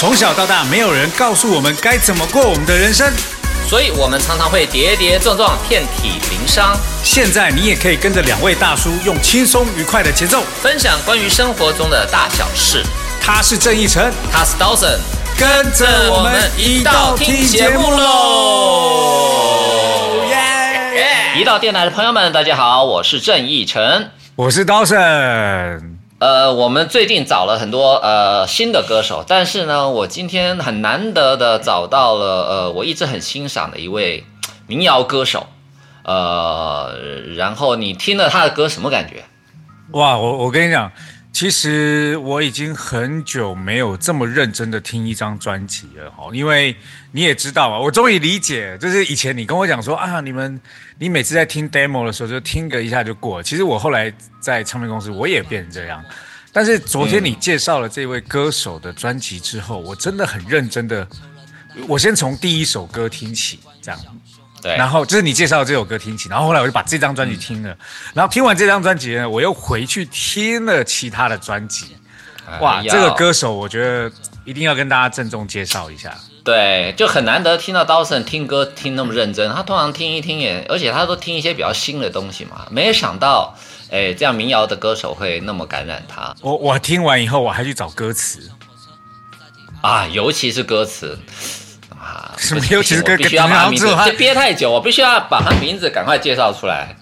从小到大，没有人告诉我们该怎么过我们的人生。所以我们常常会跌跌撞撞，遍体鳞伤。现在你也可以跟着两位大叔，用轻松愉快的节奏，分享关于生活中的大小事。他是郑义成，他是 Dawson，跟着我们一道听节目喽！耶！一道电台的朋友们，大家好，我是郑义成，我是 Dawson。呃，我们最近找了很多呃新的歌手，但是呢，我今天很难得的找到了呃我一直很欣赏的一位民谣歌手，呃，然后你听了他的歌什么感觉？哇，我我跟你讲，其实我已经很久没有这么认真的听一张专辑了哈，因为你也知道嘛，我终于理解，就是以前你跟我讲说啊，你们你每次在听 demo 的时候就听个一下就过，其实我后来在唱片公司我也变成这样，但是昨天你介绍了这位歌手的专辑之后，我真的很认真的，我先从第一首歌听起，这样。对，然后就是你介绍的这首歌听起，然后后来我就把这张专辑听了，然后听完这张专辑呢，我又回去听了其他的专辑。哇，这个歌手我觉得一定要跟大家郑重介绍一下。对，就很难得听到 Dawson 听歌听那么认真，他通常听一听也，而且他都听一些比较新的东西嘛。没有想到，哎，这样民谣的歌手会那么感染他。我我听完以后，我还去找歌词啊，尤其是歌词。啊，什么？尤其是必须要把名字，就憋太久，我必须要把他名字赶快介绍出来。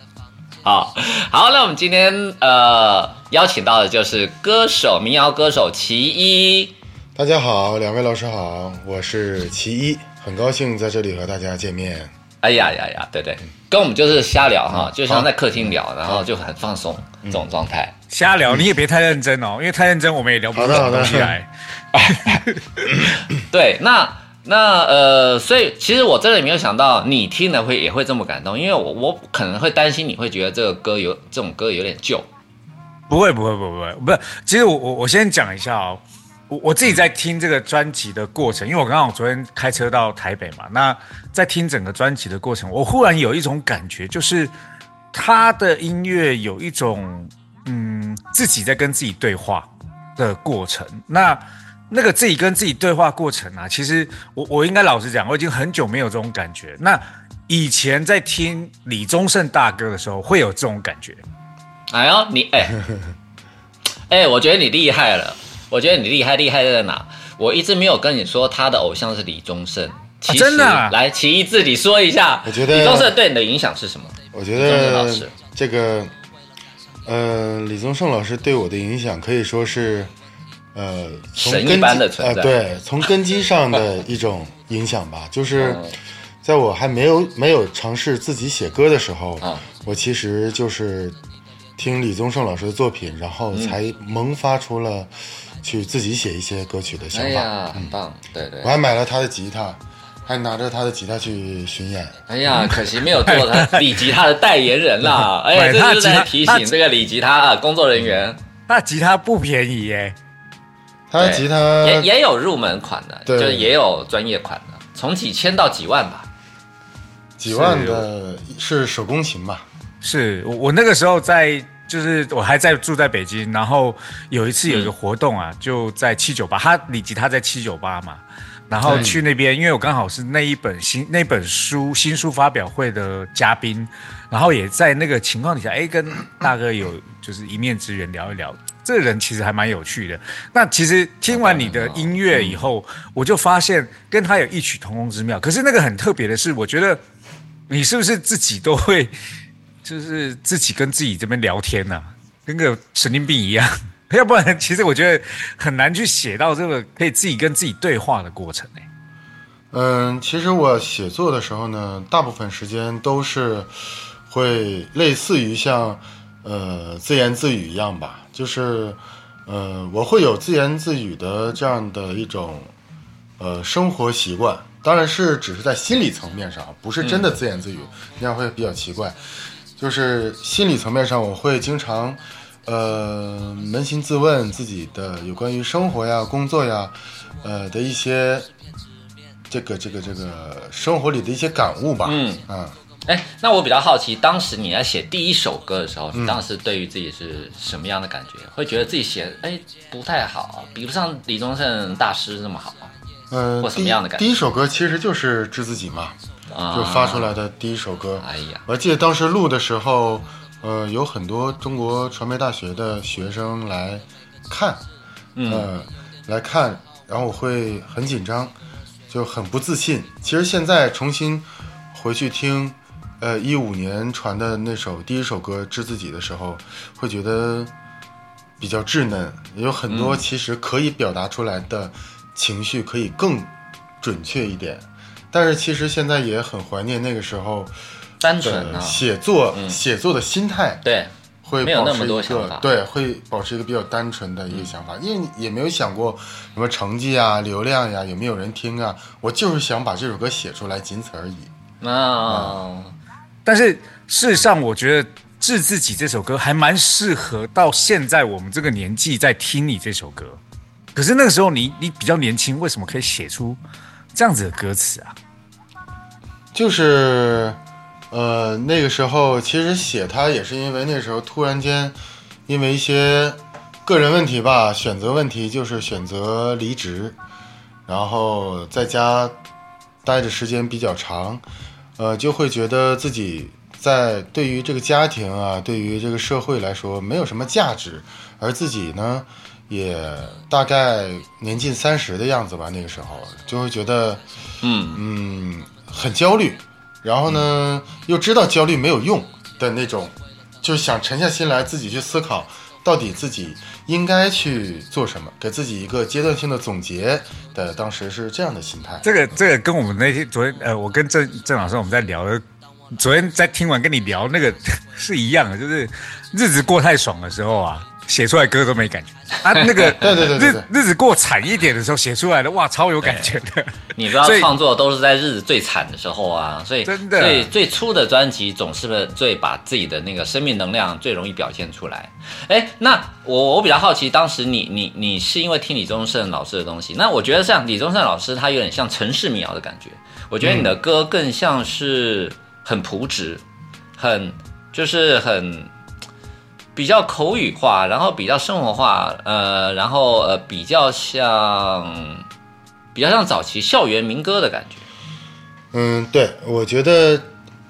好，好，那我们今天呃邀请到的就是歌手民谣歌手齐一。大家好，两位老师好，我是齐一，很高兴在这里和大家见面。哎呀呀呀，对对，跟我们就是瞎聊哈，就像在客厅聊，然后就很放松这种状态。瞎聊，你也别太认真哦，因为太认真我们也聊不出东西来。对，那。那呃，所以其实我真的没有想到你听了会也会这么感动，因为我我可能会担心你会觉得这个歌有这种歌有点旧，不会不会不会。不会，不是，其实我我我先讲一下哦，我我自己在听这个专辑的过程，因为我刚刚昨天开车到台北嘛，那在听整个专辑的过程，我忽然有一种感觉，就是他的音乐有一种嗯自己在跟自己对话的过程，那。那个自己跟自己对话过程啊，其实我我应该老实讲，我已经很久没有这种感觉。那以前在听李宗盛大哥的时候，会有这种感觉。哎呦，你哎 哎，我觉得你厉害了。我觉得你厉害，厉害在哪？我一直没有跟你说他的偶像是李宗盛。真的？来，奇一自己说一下。我觉得李宗盛对你的影响是什么？我觉得这个，呃，李宗盛老师对我的影响可以说是。呃，神一般的存在，对，从根基上的一种影响吧，就是在我还没有没有尝试自己写歌的时候，我其实就是听李宗盛老师的作品，然后才萌发出了去自己写一些歌曲的想法。哎呀，很棒，对对。我还买了他的吉他，还拿着他的吉他去巡演。哎呀，可惜没有做他李吉他的代言人啦。哎呀，这是在提醒这个李吉他啊工作人员，那吉他不便宜耶。他吉他也也有入门款的，就是也有专业款的，从几千到几万吧。几万的是手工琴吧？是我我那个时候在，就是我还在住在北京，然后有一次有一个活动啊，就在七九八，他李吉他在七九八嘛，然后去那边，因为我刚好是那一本新那本书新书发表会的嘉宾，然后也在那个情况底下，哎，跟大哥有就是一面之缘聊一聊。这个人其实还蛮有趣的。那其实听完你的音乐以后，我就发现跟他有异曲同工之妙。可是那个很特别的是，我觉得你是不是自己都会，就是自己跟自己这边聊天呢？跟个神经病一样。要不然，其实我觉得很难去写到这个可以自己跟自己对话的过程。哎，嗯，其实我写作的时候呢，大部分时间都是会类似于像呃自言自语一样吧。就是，呃，我会有自言自语的这样的一种，呃，生活习惯。当然是只是在心理层面上，不是真的自言自语，那样会比较奇怪。就是心理层面上，我会经常，呃，扪心自问自己的有关于生活呀、工作呀，呃的一些，这个这个这个生活里的一些感悟吧。嗯啊，哎，那我比较好奇，当时你在写第一首歌的时候，嗯你当时对于自己是什么样的感觉？会觉得自己写哎不太好，比不上李宗盛大师那么好呃，或什第一么样的感觉第一首歌其实就是《知自己》嘛，啊？就发出来的第一首歌。哎呀，我记得当时录的时候，呃，有很多中国传媒大学的学生来看，嗯呃，来看，然后我会很紧张，就很不自信。其实现在重新回去听，呃，一五年传的那首第一首歌《致自己》的时候，会觉得比较稚嫩，有很多嗯。其实可以表达出来的情绪可以更准确一点。但是其实现在也很怀念那个时候单纯啊，写作、嗯。写作的心态，对，会没有那么保持一多想法个对，会保持一个比较单纯的一个想法，因为也没有想过什么成绩啊、流量呀、有没有人听啊，我就是想把这首歌写出来，仅此而已。那但是事实上，我觉得《治自己》这首歌还蛮适合到现在我们这个年纪在听你这首歌。可是那个时候你你比较年轻，为什么可以写出这样子的歌词啊？就是，呃，那个时候其实写它也是因为那时候突然间，因为一些个人问题吧，选择问题，就是选择离职，然后在家待的时间比较长，呃，就会觉得自己在对于这个家庭啊，对于这个社会来说没有什么价值，而自己呢，也大概年近三十的样子吧，那个时候就会觉得。嗯嗯，很焦虑，然后呢，又知道焦虑没有用的那种，就是想沉下心来自己去思考，到底自己应该去做什么，给自己一个阶段性的总结的。当时是这样的心态。这个这个跟我们那天昨天呃，我跟郑郑老师我们在聊的，昨天在听完跟你聊那个是一样的，就是日子过太爽的时候啊，写出来歌都没感觉 啊。那个对对对日日子过惨一点的时候写出来的，哇，超有感觉的。你知道创作都是在日子最惨的时候啊，所以真的所以最初的专辑总是最把自己的那个生命能量最容易表现出来。哎，那我我比较好奇，当时你你你是因为听李宗盛老师的东西，那我觉得像李宗盛老师，他有点像城市民谣的感觉。我觉得你的歌更像是很朴质，很就是很比较口语化，然后比较生活化，呃，然后呃比较像比较像早期校园民歌的感觉。嗯，对，我觉得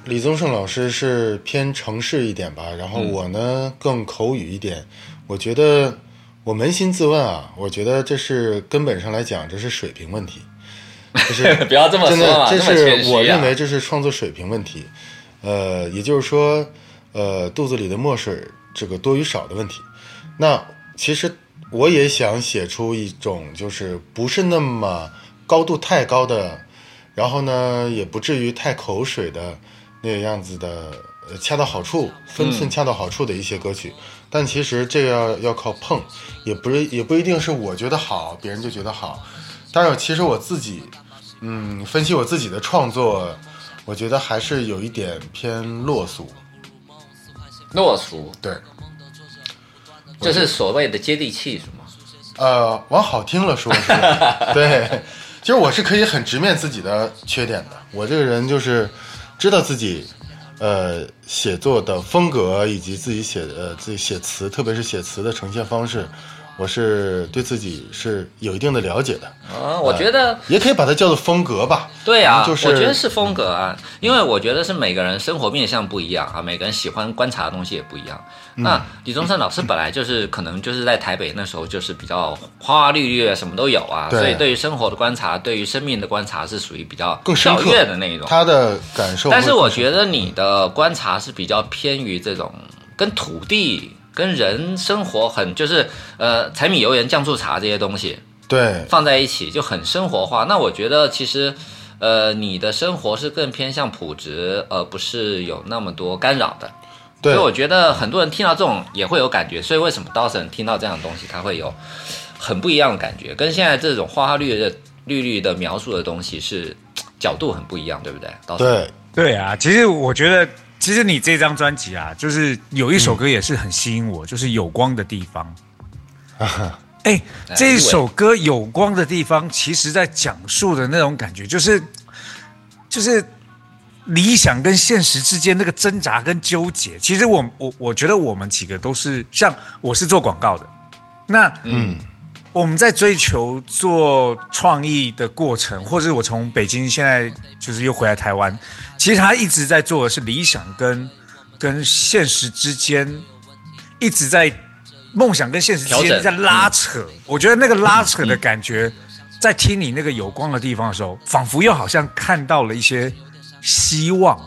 李宗盛老师是偏城市一点吧，然后我呢、更口语一点。我觉得我扪心自问啊，我觉得这是根本上来讲，这是水平问题。就是 不要这么说嘛，这是我认为这是创作水平问题。呃，也就是说，呃，肚子里的墨水这个多与少的问题。那其实我也想写出一种就是不是那么高度太高的，然后呢也不至于太口水的那个样子的，呃，恰到好处，分寸恰到好处的一些歌曲。但其实这个要要靠碰，也不是也不一定是我觉得好，别人就觉得好。但是，其实我自己，嗯，分析我自己的创作，我觉得还是有一点偏落俗。落俗，对，就是所谓的接地气，是吗？呃，往好听了说是，对，其实我是可以很直面自己的缺点的。我这个人就是知道自己，呃，写作的风格以及自己写呃自己写词，特别是写词的呈现方式，我是对自己是有一定的了解的，啊，我觉得也可以把它叫做风格吧。对啊，就是我觉得是风格啊，因为我觉得是每个人生活面向不一样啊，每个人喜欢观察的东西也不一样。嗯那李宗盛老师本来就是可能就是在台北那时候就是比较花花绿绿，什么都有啊，所以对于生活的观察，对于生命的观察是属于比较更深刻跃的那一种。他的感受。但是我觉得你的观察是比较偏于这种跟土地、跟人生活很就是呃柴米油盐酱醋茶这些东西对放在一起就很生活化。那我觉得其实呃你的生活是更偏向朴质，而不是有那么多干扰的。所以我觉得很多人听到这种也会有感觉。所以为什么 Dawson 听到这样的东西，他会有很不一样的感觉，跟现在这种花花绿绿的绿绿的描述的东西是角度很不一样，对不对？Dawson 对对啊，其实我觉得，其实你这张专辑啊，就是有一首歌也是很吸引我，就是有光的地方。哎，这一首歌《有光的地方》，其实在讲述的那种感觉，就是就是理想跟现实之间那个挣扎跟纠结。其实我我我觉得我们几个都是像我是做广告的，那嗯。我们在追求做创意的过程，或者我从北京现在就是又回来台湾，其实他一直在做的是理想跟跟现实之间，一直在梦想跟现实之间在拉扯。我觉得那个拉扯的感觉，在听你那个有光的地方的时候，仿佛又好像看到了一些希望。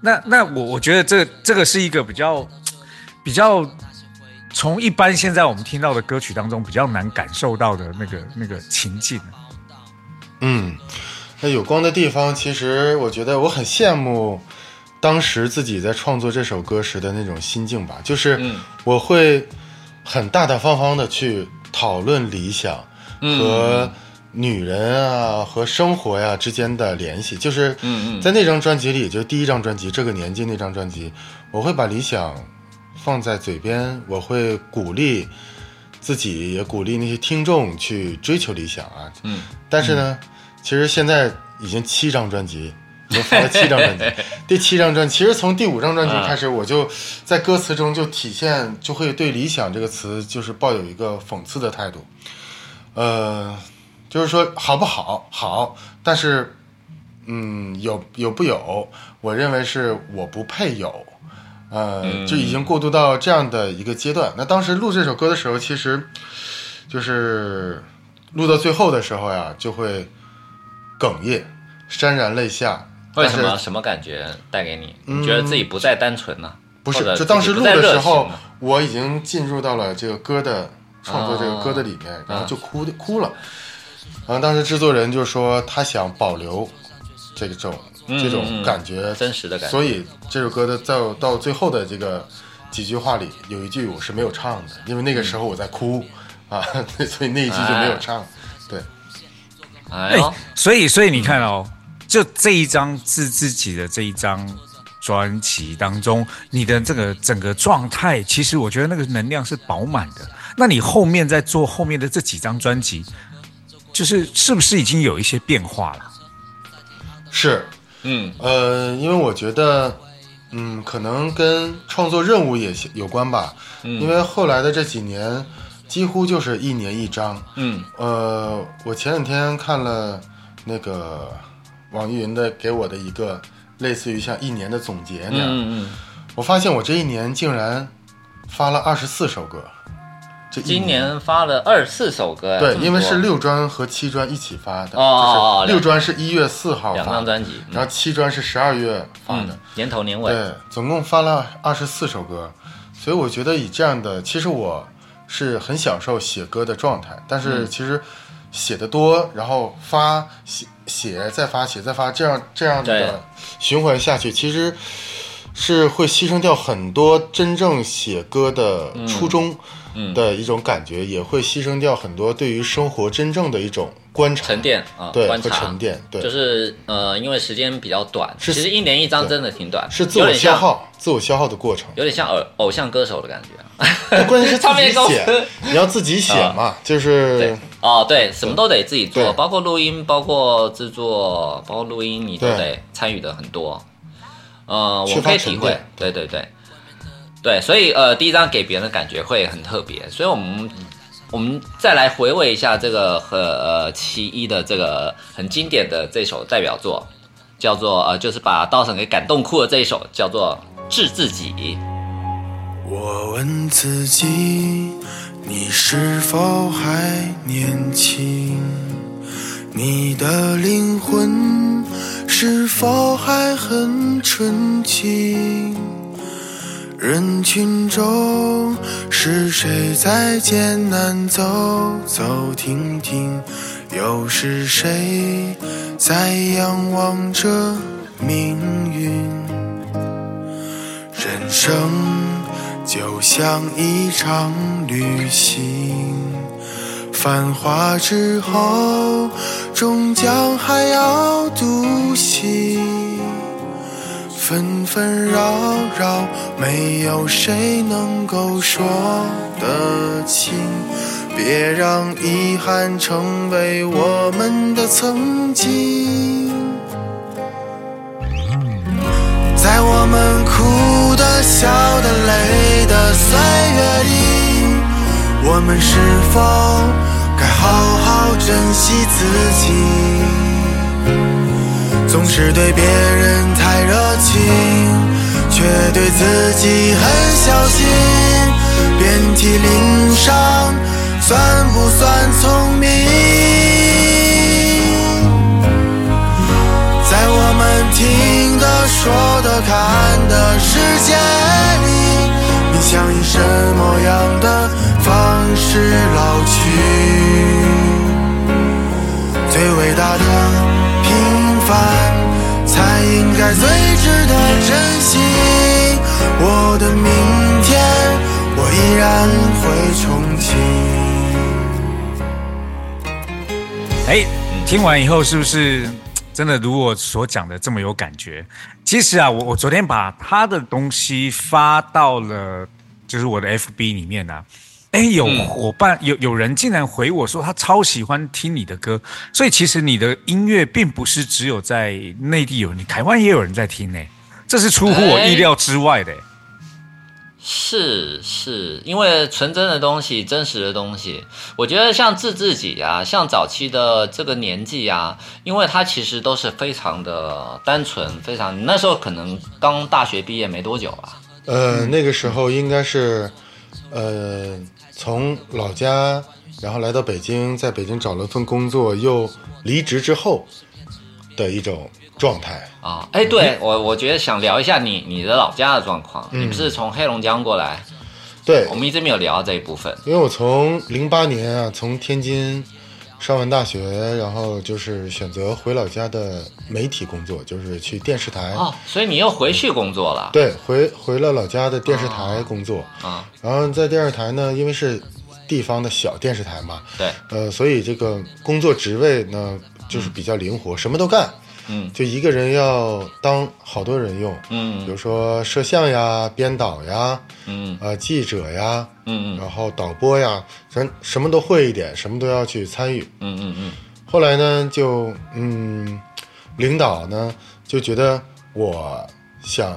那那我我觉得这这个是一个比较比较。从一般现在我们听到的歌曲当中比较难感受到的那个那个情境，嗯，那有光的地方，其实我觉得我很羡慕当时自己在创作这首歌时的那种心境吧，就是我会很大大方方的去讨论理想和女人啊和生活呀之间的联系，就是在那张专辑里，就第一张专辑这个年纪那张专辑，我会把理想。放在嘴边，我会鼓励自己，也鼓励那些听众去追求理想啊。嗯，但是呢，其实现在已经七张专辑，已经发了七张专辑。第七张专辑，其实从第五张专辑开始，我就在歌词中就体现，就会对“理想”这个词就是抱有一个讽刺的态度。呃，就是说好不好？好，但是，嗯，有有不有？我认为是我不配有。呃，就已经过渡到这样的一个阶段。那当时录这首歌的时候，其实就是录到最后的时候呀，就会哽咽、潸然泪下。为什么？什么感觉带给你？你觉得自己不再单纯呢？不是，就当时录的时候，我已经进入到了这个歌的创作这个歌的里面，然后就哭哭了。然后当时制作人就说他想保留这种。这种感觉，真实的感觉。所以这首歌的到到最后的这个几句话里，有一句我是没有唱的，因为那个时候我在哭啊，所以那一句就没有唱。对，哎，所以所以你看哦，就这一张自自己的这一张专辑当中，你的这个整个状态，其实我觉得那个能量是饱满的。那你后面在做后面的这几张专辑，就是是不是已经有一些变化了？是。嗯呃，因为我觉得，嗯，可能跟创作任务也有关吧。嗯，因为后来的这几年，几乎就是一年一张。嗯，呃，我前两天看了那个网易云的给我的一个类似于像一年的总结那样。嗯嗯，我发现我这一年竟然发了二十四首歌。今年发了二十四首歌，对，因为是六专和七专一起发的，哦，六专是一月四号两张专辑，然后七专是十二月发的，年头年尾，对，总共发了二十四首歌，所以我觉得以这样的，其实我是很享受写歌的状态，但是其实写的多，然后发写写再发写再发，这样这样的循环下去，其实是会牺牲掉很多真正写歌的初衷。的一种感觉，也会牺牲掉很多对于生活真正的一种观察、沉淀啊，对，观察。沉淀，对，就是呃，因为时间比较短，其实一年一张真的挺短，是自我消耗、自我消耗的过程，有点像偶偶像歌手的感觉。关键是 自己写，你要自己写嘛，就是哦，对，什么都得自己做，包括录音，包括制作，包括录音，你都得参与的很多。呃，我可以体会，对对对。对，所以呃，第一张给别人的感觉会很特别，所以我们我们再来回味一下这个和呃其一的这个很经典的这首代表作，叫做呃，就是把道神给感动哭的这一首，叫做《治自己》。我问自己，你是否还年轻？你的灵魂是否还很纯净？人群中是谁在艰难走走停停？又是谁在仰望着命运？人生就像一场旅行，繁华之后终将还要独行纷纷扰扰没有谁能够说得清。别让遗憾成为我们的曾经。在我们哭的笑的累的岁月里我们是否该好好珍惜自己？总是对别人太热情，却对自己很小心。遍体鳞伤，算不算聪明？在我们听的、说的、看的世界里，你想以什么样的方式老去？最伟大的平凡，才应该最值得珍惜。我的明天，我依然会重启。哎，听完以后是不是真的如我所讲的这么有感觉？其实啊，我我昨天把他的东西发到了，就是我的 FB 里面啊。哎，有伙伴有有人竟然回我说他超喜欢听你的歌，所以其实你的音乐并不是只有在内地有，你台湾也有人在听呢，这是出乎我意料之外的。是是，因为纯真的东西，真实的东西，我觉得像自自己啊，像早期的这个年纪啊，因为他其实都是非常的单纯，非常那时候可能刚大学毕业没多久啊。呃，那个时候应该是，呃，从老家然后来到北京，在北京找了份工作，又离职之后的一种状态。啊，哎，对我，我觉得想聊一下你你的老家的状况。你不是从黑龙江过来？对我，们一直没有聊到这一部分。因为我从零八年啊，从天津上完大学，然后就是选择回老家的媒体工作，就是去电视台。哦，所以你又回去工作了？对，回回了老家的电视台工作。啊，然后在电视台呢，因为是地方的小电视台嘛，对，呃，所以这个工作职位呢就是比较灵活，什么都干。嗯。就一个人要当好多人用，嗯。比嗯如说摄像呀、编导呀、嗯。呃记者呀，嗯嗯。然后导播呀，咱什么都会一点，什么都要去参与。嗯嗯嗯。后来呢，就嗯，领导呢就觉得我想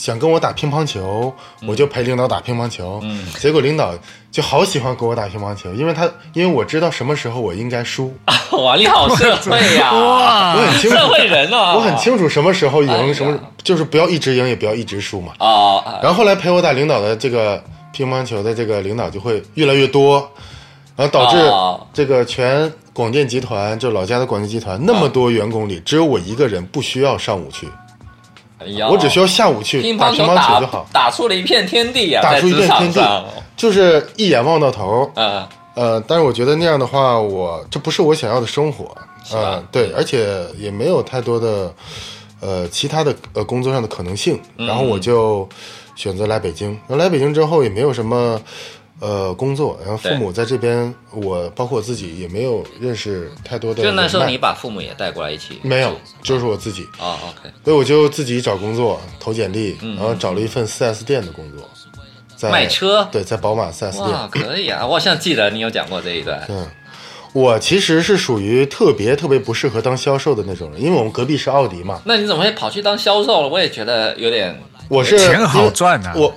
想跟我打乒乓球，我就陪领导打乒乓球。嗯，结果领导就好喜欢跟我打乒乓球，因为他因为我知道什么时候我应该输，嗯，哇，你好社会呀！哇 我很清楚，社会人哦，我很清楚什么时候赢，什么就是不要一直赢，也不要一直输嘛。哦，啊。然后后来陪我打领导的这个乒乓球的这个领导就会越来越多，然后导致哦这个全广电集团，就老家的广电集团那么多员工里，只有我一个人不需要上午去，哎呀。我只需要下午去乒乓打乒乓球打就好，打出了一片天地啊，打出一片天地。就是一眼望到头。嗯。呃，但是我觉得那样的话，我这不是我想要的生活，是吧？呃，对，而且也没有太多的呃其他的呃工作上的可能性，嗯。然后我就选择来北京。然后来北京之后也没有什么呃工作，然后父母在这边，我包括我自己也没有认识太多的就那时候你把父母也带过来一起没有，就是我自己，哦，OK，所以我就自己找工作，投简历，嗯然后找了一份 4S 店的工作，在卖车对，在宝马 4S 店。哇，可以啊，我好像记得你有讲过这一段，嗯，我其实是属于特别特别不适合当销售的那种人，因为我们隔壁是奥迪嘛，那你怎么会跑去当销售了？我也觉得有点我是钱好赚啊我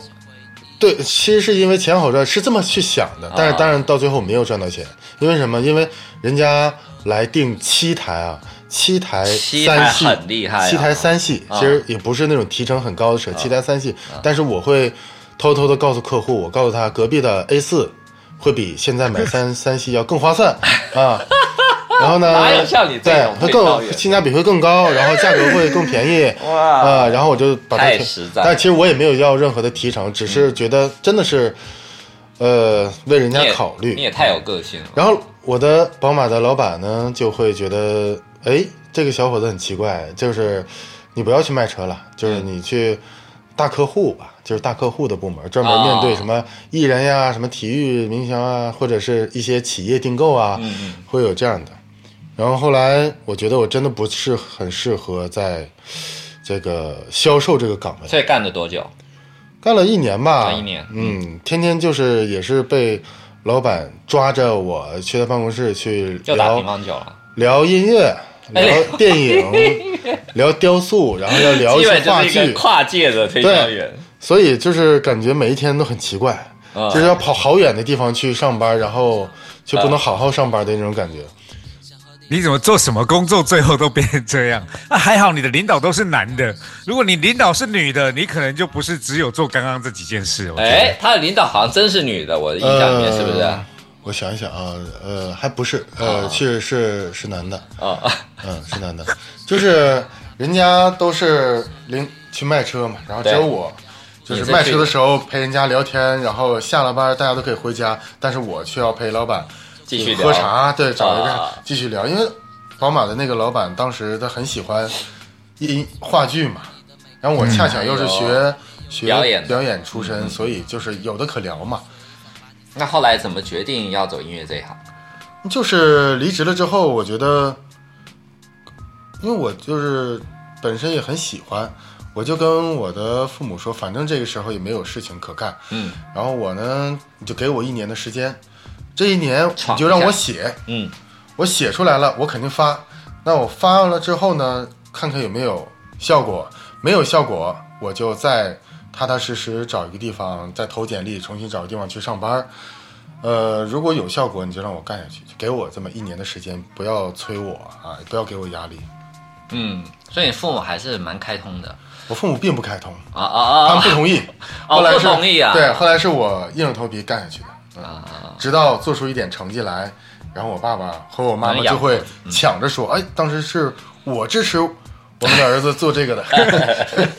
对，其实是因为钱好赚，是这么去想的，但是啊当然到最后没有赚到钱，因为什么？因为人家来订七台啊。七台三系很厉害啊七台三系啊其实也不是那种提成很高的车，七台三系，但是我会偷偷的告诉客户，我告诉他隔壁的 A 四会比现在买三 三系要更划算啊。然后呢，哪有像你这对会配套员更性价比会更高，然后价格会更便宜 哇啊。然后我就把它太填实在但其实我也没有要任何的提成，只是觉得真的是，呃，为人家考虑。你也太有个性了。然后我的宝马的老板呢，就会觉得，哎，这个小伙子很奇怪，就是你不要去卖车了，就是你去大客户吧，就是大客户的部门，专门面对什么艺人呀、什么体育明星啊，或者是一些企业订购啊，会有这样的。然后后来我觉得我真的不是很适合在这个销售这个岗位，这干了多久？干了一年吧，干一年嗯，天天就是也是被老板抓着我去他办公室去聊乒乓球了，聊音乐、哎聊电影、聊雕塑，然后要聊一些话剧，跨界的推销员。所以就是感觉每一天都很奇怪，啊就是要跑好远的地方去上班，然后就不能好好上班的那种感觉。你怎么做什么工作最后都变成这样？那、还好你的领导都是男的，如果你领导是女的，你可能就不是只有做刚刚这几件事。我觉得。哎，他的领导好像真是女的，我的印象里面是不是？呃我想一想啊，呃，还不是，呃，啊是是是男的，啊，嗯，是男的，就是人家都是领去卖车嘛，然后只有我，就是卖车的时候陪人家聊天，然后下了班大家都可以回家，但是我却要陪老板继续喝茶，对，找一个啊。继续聊，因为宝马的那个老板当时他很喜欢音话剧嘛，然后我恰巧又是学、学嗯表演表演出身，所以就是有的可聊嘛。那后来怎么决定要走音乐这一行？就是离职了之后，我觉得，因为我就是本身也很喜欢，我就跟我的父母说，反正这个时候也没有事情可干，嗯。然后我呢，就给我一年的时间，这一年你就让我写，嗯我写出来了，我肯定发。那我发完了之后呢，看看有没有效果，没有效果，我就再踏踏实实找一个地方，再投简历，重新找个地方去上班。呃，如果有效果，你就让我干下去，就给我这么一年的时间，不要催我啊，不要给我压力。嗯，所以你父母还是蛮开通的我父母并不开通，啊啊啊他们不同意。哦后来是不同意啊对，后来是我硬着头皮干下去的。嗯啊！直到做出一点成绩来，然后我爸爸和我妈妈就会抢着说：“哎，当时是我支持我们的儿子做这个的。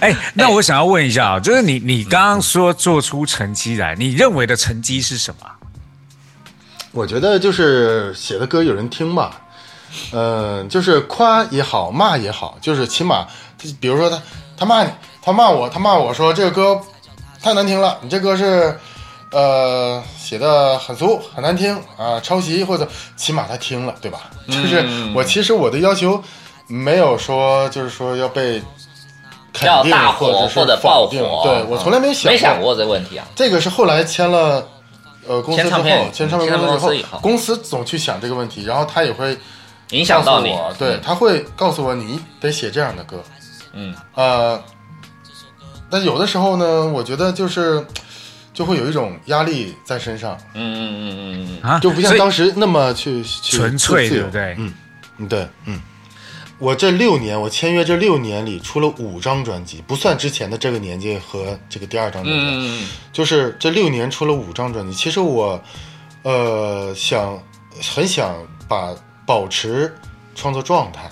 哎，那我想要问一下啊，就是你你刚刚说做出成绩来，你认为的成绩是什么？”我觉得就是写的歌有人听吧，嗯、就是夸也好，骂也好，就是起码，比如说他他骂你，他骂我，他骂我说这个歌太难听了，你这歌是呃写的很俗很难听啊、抄袭或者起码他听了，对吧？就是我其实我的要求没有说就是说要被肯定或者否定，对我从来没想没想过这个问题啊。这个是后来签了呃公司之后，签唱片公司之后公司总去想这个问题，然后他也会影响到我，对，他会告诉我你得写这样的歌，嗯。呃，但有的时候呢，我觉得就是就会有一种压力在身上，嗯嗯嗯嗯嗯啊，就不像当时那么去去纯粹对不对嗯，嗯，对，嗯。我这六年，我签约这六年里出了五张专辑，不算之前的这个年纪和这个第二张专辑，就是这六年出了五张专辑。其实我，呃，想很想把保持创作状态。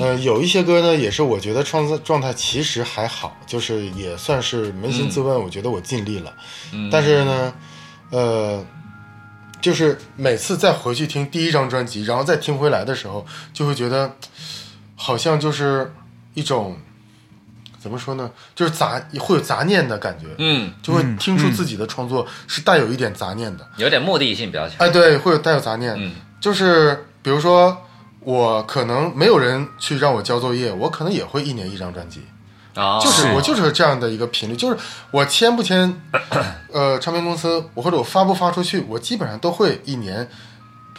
呃，有一些歌呢，也是我觉得创作状态其实还好，就是也算是扪心自问，我觉得我尽力了。嗯，但是呢，呃，就是每次再回去听第一张专辑，然后再听回来的时候，就会觉得好像就是一种怎么说呢，就是杂会有杂念的感觉。嗯，就会听出自己的创作是带有一点杂念的。有点目的性比较强。哎，对，会有带有杂念。嗯就是比如说，我可能没有人去让我交作业，我可能也会一年一张专辑。啊，就是是我就是这样的一个频率，就是我签不签，呃，唱片公司，我或者我发不发出去，我基本上都会一年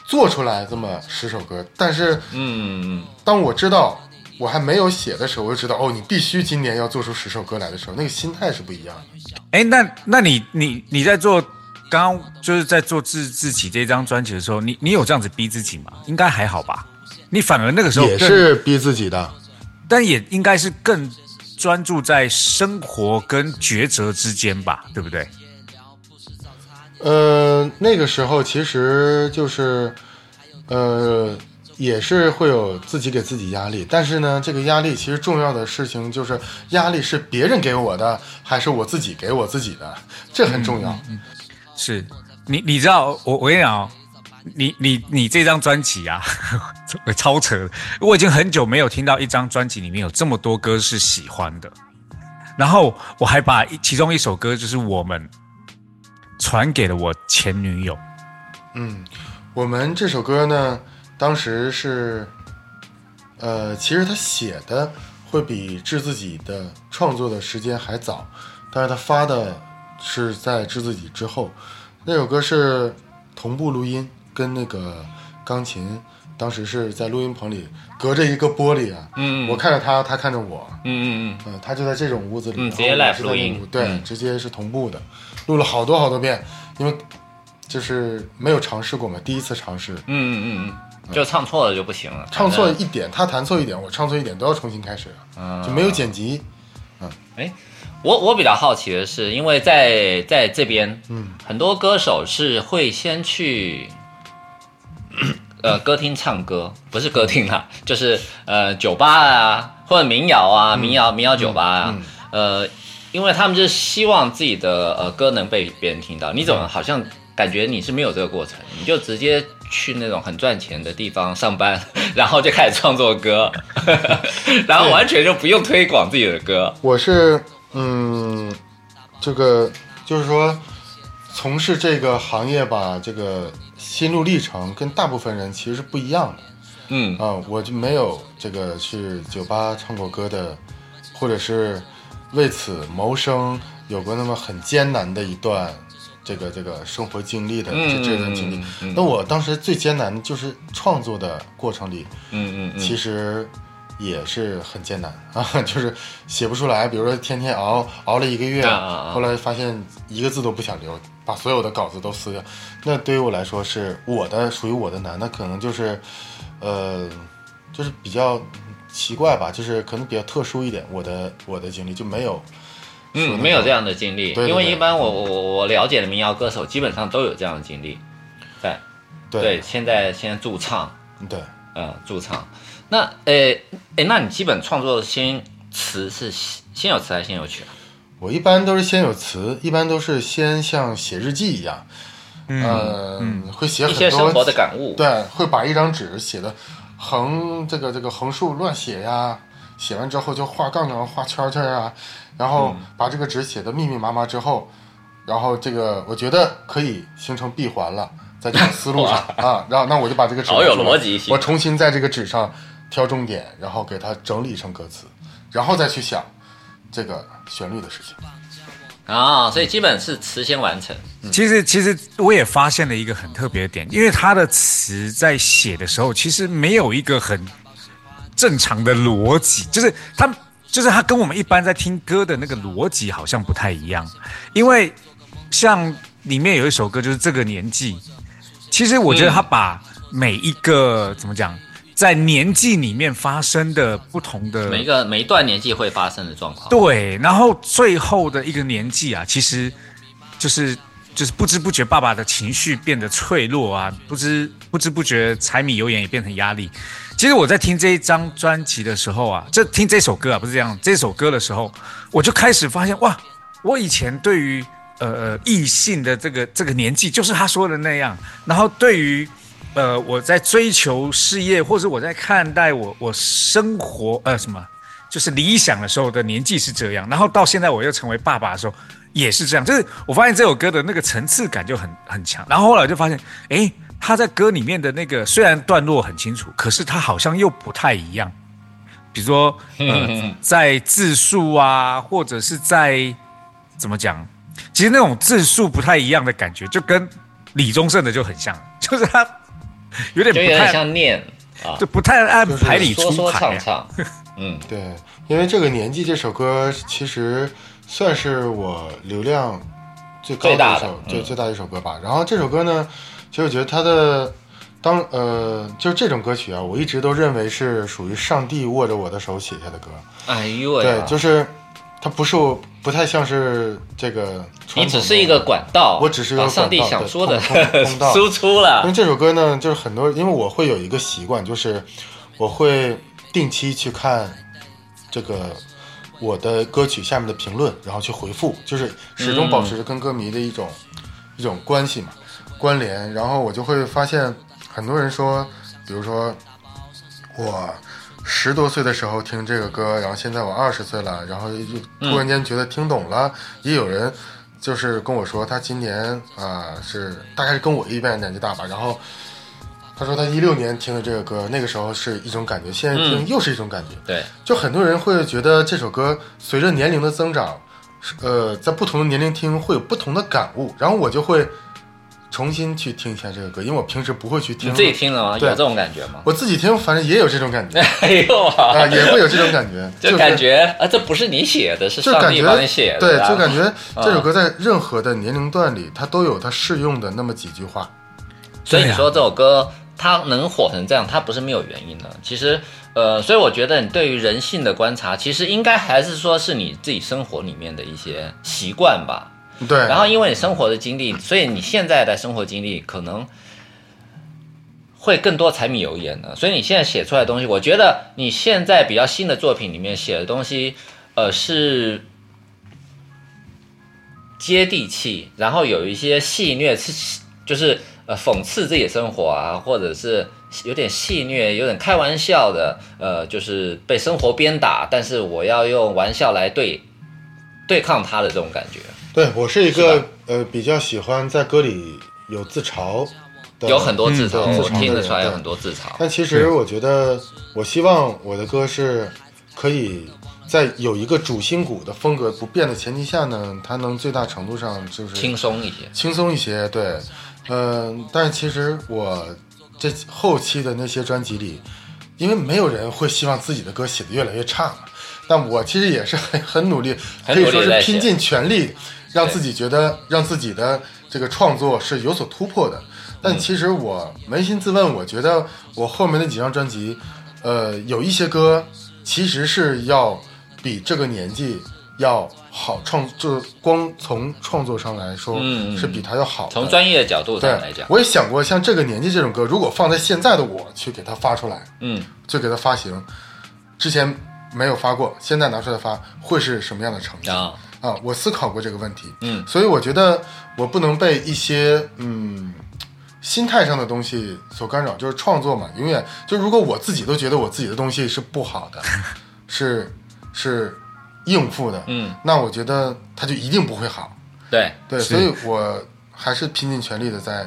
做出来这么十首歌。但是嗯嗯当我知道我还没有写的时候，我就知道哦，你必须今年要做出十首歌来的时候，那个心态是不一样的。哎，那那你你你在做刚刚就是在做自自己这张专辑的时候，你你有这样子逼自己吗？应该还好吧？你反而那个时候也是逼自己的。但也应该是更专注在生活跟抉择之间吧，对不对？呃，那个时候其实就是，呃，也是会有自己给自己压力，但是呢，这个压力其实重要的事情就是压力是别人给我的，还是我自己给我自己的，这很重要。是你你知道我我跟你讲哦，你你你这张专辑啊，超扯！我已经很久没有听到一张专辑里面有这么多歌是喜欢的，然后我还把其中一首歌就是我们传给了我前女友，嗯，我们这首歌呢，当时是，呃，其实他写的会比致自己的创作的时间还早，但是他发的是在致自己之后。那首歌是同步录音，跟那个钢琴当时是在录音棚里，隔着一个玻璃啊，嗯嗯我看着他，他看着我，嗯嗯嗯，他就在这种屋子里，嗯直接我 live 是在那录音对，嗯直接是同步的，录了好多好多遍，因为就是没有尝试过嘛，第一次尝试，嗯嗯嗯嗯，就唱错了就不行了，唱错一点，他弹错一点，我唱错一点，都要重新开始，嗯就没有剪辑，嗯哎，我我比较好奇的是，因为在在这边，嗯，很多歌手是会先去。呃，歌厅唱歌不是歌厅啦，就是呃酒吧啊，或者民谣啊，民谣民谣酒吧啊，呃，因为他们就是希望自己的呃歌能被别人听到。你怎么好像感觉你是没有这个过程，你就直接去那种很赚钱的地方上班，然后就开始创作歌，然后完全就不用推广自己的歌。我是嗯，这个就是说，从事这个行业吧，这个心路历程跟大部分人其实是不一样的。嗯啊、我就没有这个去酒吧唱过歌的，或者是为此谋生有过那么很艰难的一段这个这个生活经历的这嗯这段经历嗯嗯。那我当时最艰难的就是创作的过程里，嗯嗯嗯，其实也是很艰难 啊，就是写不出来。比如说天天熬熬了一个月，后来发现一个字都不想留，把所有的稿子都撕掉。那对于我来说是我的属于我的难，那可能就是，呃，就是比较奇怪吧，就是可能比较特殊一点。我的我的经历就没有，嗯，没有这样的经历，对对对因为一般我我我我了解的民谣歌手基本上都有这样的经历，对对，对现在现在驻唱，对呃，驻唱，那诶诶，那你基本创作先词是先先有词还是先有曲啊？我一般都是先有词，一般都是先像写日记一样，嗯呃，会写一很多些生活的感悟，对，会把一张纸写的横这个这个横竖乱写呀，写完之后就画杠杠、画圈圈啊，然后嗯把这个纸写的密密麻麻之后，然后这个我觉得可以形成闭环了，在这个思路上 啊，然后那我就把这个纸好有逻辑性我重新在这个纸上挑重点，然后给它整理成歌词，然后再去想这个旋律的事情。啊，所以基本是词先完成，其实，其实我也发现了一个很特别的点，因为他的词在写的时候，其实没有一个很正常的逻辑，就是他，就是他跟我们一般在听歌的那个逻辑好像不太一样。因为像里面有一首歌，就是这个年纪，其实我觉得他把每一个、怎么讲，在年纪里面发生的不同的每一个每一段年纪会发生的状况，对，然后最后的一个年纪啊，其实就是就是不知不觉爸爸的情绪变得脆弱啊，不知不知不觉柴米油盐也变成压力。其实我在听这一张专辑的时候啊，这听这首歌啊，不是这样，这首歌的时候，我就开始发现哇，我以前对于呃呃异性的这个这个年纪，就是他说的那样，然后对于呃我在追求事业，或者我在看待我我生活呃什么。就是理想的时候的年纪是这样，然后到现在我又成为爸爸的时候也是这样，就是我发现这首歌的那个层次感就很很强，然后后来我就发现，诶，他在歌里面的那个虽然段落很清楚，可是他好像又不太一样，比如说呃，在字数啊，或者是在怎么讲，其实那种字数不太一样的感觉，就跟李宗盛的就很像，就是他有点就有点不太像念啊，就不太按牌理说说出牌、唱啊。唱，嗯，对，因为这个年纪这首歌其实算是我流量最高的一首，最嗯最大的一首歌吧。然后这首歌呢，其实我觉得它的当呃，就是这种歌曲啊，我一直都认为是属于上帝握着我的手写下的歌。哎呦喂、对，就是它不是我不太像是这个传你只是一个管道，我只是上帝想说的通通道。输出了。因为，这首歌呢，就是很多，因为我会有一个习惯，就是我会定期去看这个我的歌曲下面的评论，然后去回复，就是始终保持着跟歌迷的一种、一种关系嘛，关联。然后我就会发现，很多人说，比如说我十多岁的时候听这个歌，然后现在我二十岁了，然后就突然间觉得听懂了。也有人就是跟我说，他今年啊、是大概是跟我一般年纪大吧，然后他说他一六年听的这个歌，那个时候是一种感觉，现在听又是一种感觉。对，就很多人会觉得这首歌随着年龄的增长，呃，在不同的年龄听会有不同的感悟，然后我就会重新去听一下这个歌，因为我平时不会去听。你自己听了吗？有这种感觉吗？我自己听，反正也有这种感觉 哎呦啊，啊，也会有这种感觉，就感觉啊，这不是你写的，是上帝帮你写的，对，啊就感觉这首歌在任何的年龄段里，它都有它适用的那么几句话。所以你说这首歌它能火成这样，它不是没有原因的。其实，呃，所以我觉得你对于人性的观察，其实应该还是说是你自己生活里面的一些习惯吧。对，然后因为你生活的经历，所以你现在的生活经历可能会更多柴米油盐的。所以你现在写出来的东西，我觉得你现在比较新的作品里面写的东西，呃，是接地气，然后有一些戏谑，就是呃讽刺自己的生活啊，或者是有点戏谑、有点开玩笑的，呃，就是被生活鞭打，但是我要用玩笑来对对抗他的这种感觉。对我是一个吧？呃比较喜欢在歌里有自嘲的，有很多自嘲，嗯我听得出来有很多自嘲。但其实我觉得，我希望我的歌是可以在有一个主心骨的风格不变的前提下呢，它能最大程度上就是轻松一些，轻松一些。对，嗯、但是其实我这后期的那些专辑里，因为没有人会希望自己的歌写得越来越差嘛，但我其实也是很很努力，可以说是拼尽全力，让自己觉得让自己的这个创作是有所突破的。嗯。但其实我扪心自问，我觉得我后面那几张专辑，呃，有一些歌其实是要比这个年纪要好创，就是光从创作上来说，是比他要好的。从专业的角度上来讲，我也想过，像这个年纪这种歌，如果放在现在的我去给它发出来，嗯，就给它发行，之前没有发过，现在拿出来发，会是什么样的成绩啊，啊？我思考过这个问题，嗯，所以我觉得我不能被一些嗯心态上的东西所干扰，就是创作嘛，永远就如果我自己都觉得我自己的东西是不好的，是是应付的，嗯，那我觉得它就一定不会好。对，对，所以我还是拼尽全力的在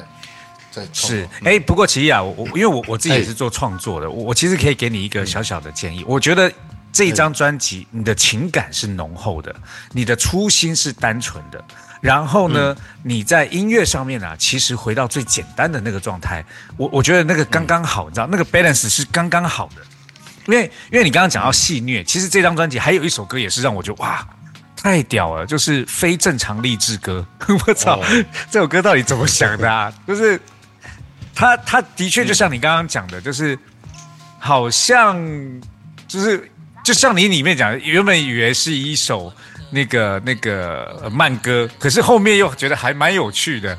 在创作是，哎，不过其实啊，我我因为我我自己也哎是做创作的，我我其实可以给你一个小小的建议。我觉得这一张专辑，你的情感是浓厚的，你的初心是单纯的，然后呢，你在音乐上面啊，其实回到最简单的那个状态，我我觉得那个刚刚好，你知道，那个 balance 是刚刚好的。因为因为你刚刚讲到戏虐，其实这张专辑还有一首歌也是让我觉得哇。太屌了，就是非正常励志歌。我操，哦这首歌到底怎么想的啊？就是他他的确就像你刚刚讲的，就是好像就是就像你里面讲的，原本以为是一首那个那个呃慢歌，可是后面又觉得还蛮有趣的。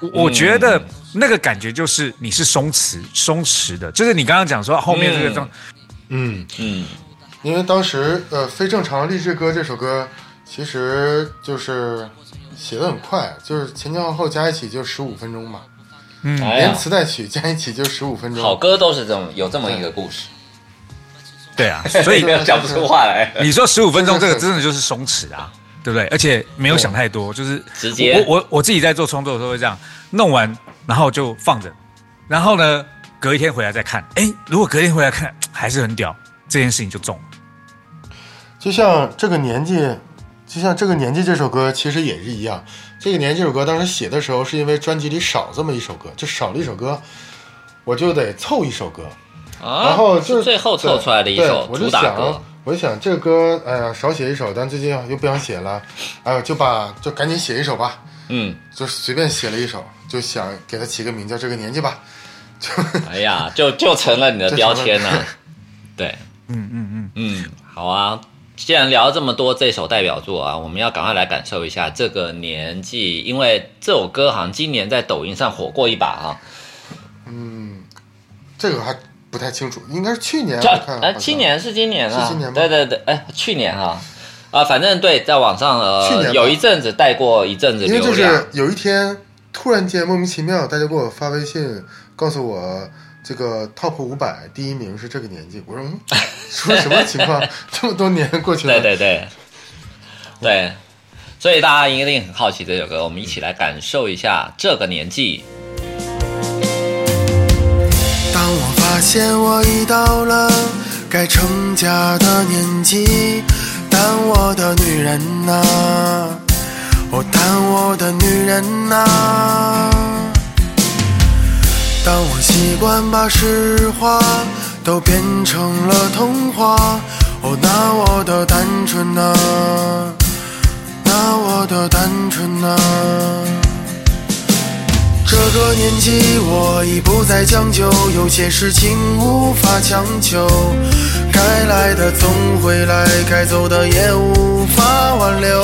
我我觉得那个感觉就是你是松弛松弛的，就是你刚刚讲说后面这个状，嗯，嗯，因为当时呃《非正常励志歌》这首歌其实就是写的很快，就是前前后后加一起就十五分钟嘛，嗯。连，词带曲加一起就十五分钟。好歌都是这种有这么一个故事，对啊，所以没有讲不出话来，你说十五分钟这个真的就是松弛啊，对不对？而且没有想太多，就是直接我我我自己在做创作的时候会这样，弄完然后就放着，然后呢隔一天回来再看，哎，如果隔天回来看还是很屌，这件事情就中了。就像这个年纪，就像这个年纪这首歌其实也是一样。这个年纪这首歌当时写的时候，是因为专辑里少这么一首歌，就少了一首歌，我就得凑一首歌。啊，然后就是最后凑出来的一首主打歌想，，我就想这个歌，哎呀，少写一首，但最近又不想写了，哎呦，就把就赶紧写一首吧，嗯，就随便写了一首，就想给它起个名叫这个年纪吧，就 哎呀，就就成了你的标签了，对，嗯嗯嗯，嗯，好啊。既然聊了这么多这首代表作啊，我们要赶快来感受一下这个年纪，因为这首歌好像今年在抖音上火过一把啊。嗯这个还不太清楚，应该是去年这我看，哎，好像。今年是今年啊，是今年吗？对对对，哎，去年哈、啊，反正对，在网上去年有一阵子带过一阵子因为就，是有一天突然间莫名其妙，大家给我发微信告诉我这个 top 五百第一名是这个年纪，我说嗯，说什么情况？这么多年过去了，对对对，对，所以大家一定很好奇这首歌，我们一起来感受一下这个年纪。现我已到了该成家的年纪，但我的女人呐、哦，但我的女人呐、当我习惯把实话都变成了童话，哦，那我的单纯啊，那我的单纯啊。这个年纪我已不再将就，有些事情无法强求，该来的总会来，该走的也无法挽留。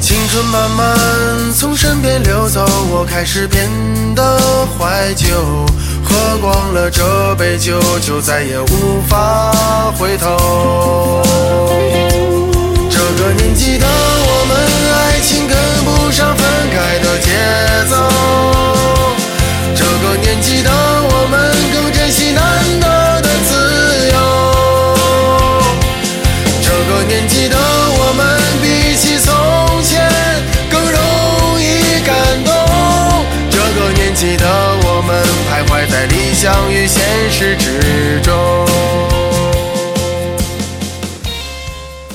青春慢慢从身边流走，我开始变得怀旧，喝光了这杯酒，就再也无法回头。这个年纪的我们，上分开的节奏。这个年纪的我们，更珍惜难得的自由。这个年纪的我们，比起从前更容易感动。这个年纪的我们，徘徊在理想与现实之中。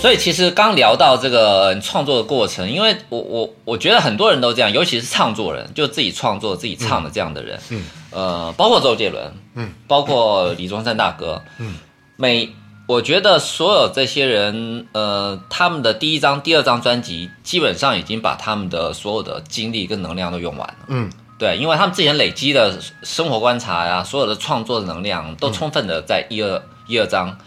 所以其实刚聊到这个创作的过程，因为我我我觉得很多人都这样，尤其是唱作人，就自己创作自己唱的这样的人，嗯，呃，包括周杰伦，嗯，包括李宗盛大哥，嗯，每我觉得所有这些人，呃，他们的第一张、第二张专辑，基本上已经把他们的所有的精力跟能量都用完了。嗯，对，因为他们之前累积的生活观察呀、所有的创作的能量，都充分的在一二、一二章。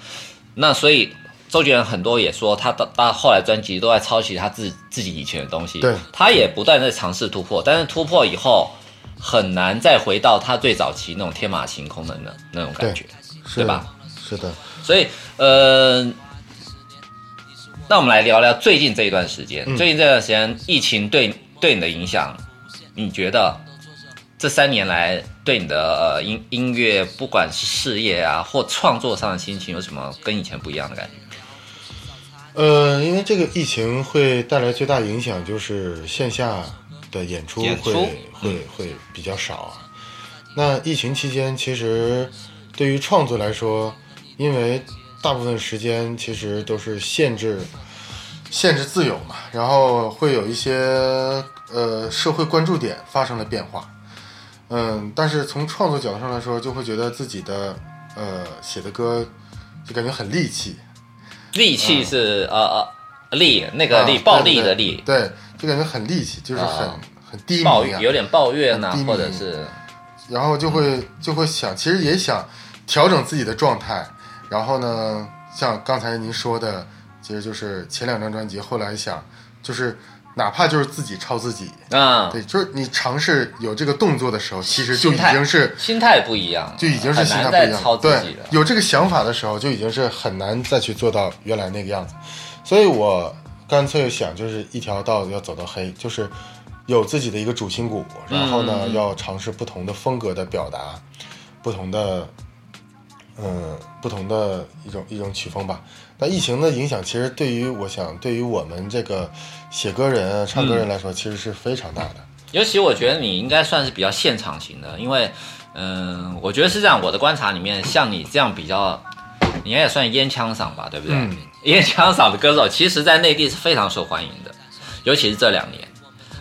那所以周杰伦很多也说，他到到后来专辑都在抄袭他自自己以前的东西。对他也不断在尝试突破，但是突破以后很难再回到他最早期那种天马行空的那那种感觉，是对吧？？是的，所以呃，那我们来聊聊最近这一段时间，嗯最近这段时间疫情对对你的影响，你觉得这三年来对你的呃音音乐，不管是事业啊或创作上的心情，有什么跟以前不一样的感觉？呃，因为这个疫情会带来最大影响，就是线下的演出会会会比较少啊。那疫情期间，其实对于创作来说，因为大部分时间其实都是限制限制自由嘛，然后会有一些呃社会关注点发生了变化。嗯，但是从创作角度上来说，就会觉得自己的呃写的歌就感觉很戾气，戾气是、呃呃戾那个戾、啊暴力的戾，对，就感觉很戾气，就是很、啊很低有点抱怨呐、或者是。然后就会就会想，其实也想调整自己的状态。然后呢，像刚才您说的，其实就是前两张专辑，后来想就是哪怕就是自己抄自己，啊、对，就是你尝试有这个动作的时候，其实就已经是心态不一样，就已经是心态不一样难再抄，自己对，。有这个想法的时候，就已经是很难再去做到原来那个样子。所以我干脆想，就是一条道要走到黑，就是有自己的一个主心骨，然后呢，嗯要尝试不同的风格的表达，不同的，嗯，不同的一种一种曲风吧。那疫情的影响，其实对于我想，对于我们这个写歌人、啊、唱歌人来说，其实是非常大的。尤其我觉得你应该算是比较现场型的，因为，嗯、我觉得是这样。我的观察里面，像你这样比较，你应该也算烟枪嗓吧，对不对？嗯烟枪嗓的歌手，其实在内地是非常受欢迎的，尤其是这两年。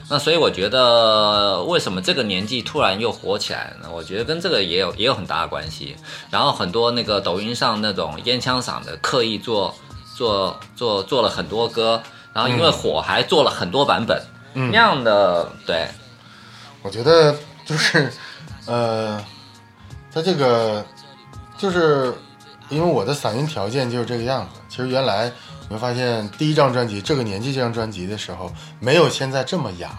那所以我觉得，为什么这个年纪突然又火起来了呢？我觉得跟这个也有也有很大的关系。然后很多那个抖音上那种烟枪嗓的，刻意做做做做了很多歌，然后因为火还做了很多版本，嗯那样的对。我觉得就是，呃，他这个就是因为我的嗓音条件就是这个样子。其实原来你会发现，第一张专辑这个年纪这张专辑的时候，没有现在这么哑，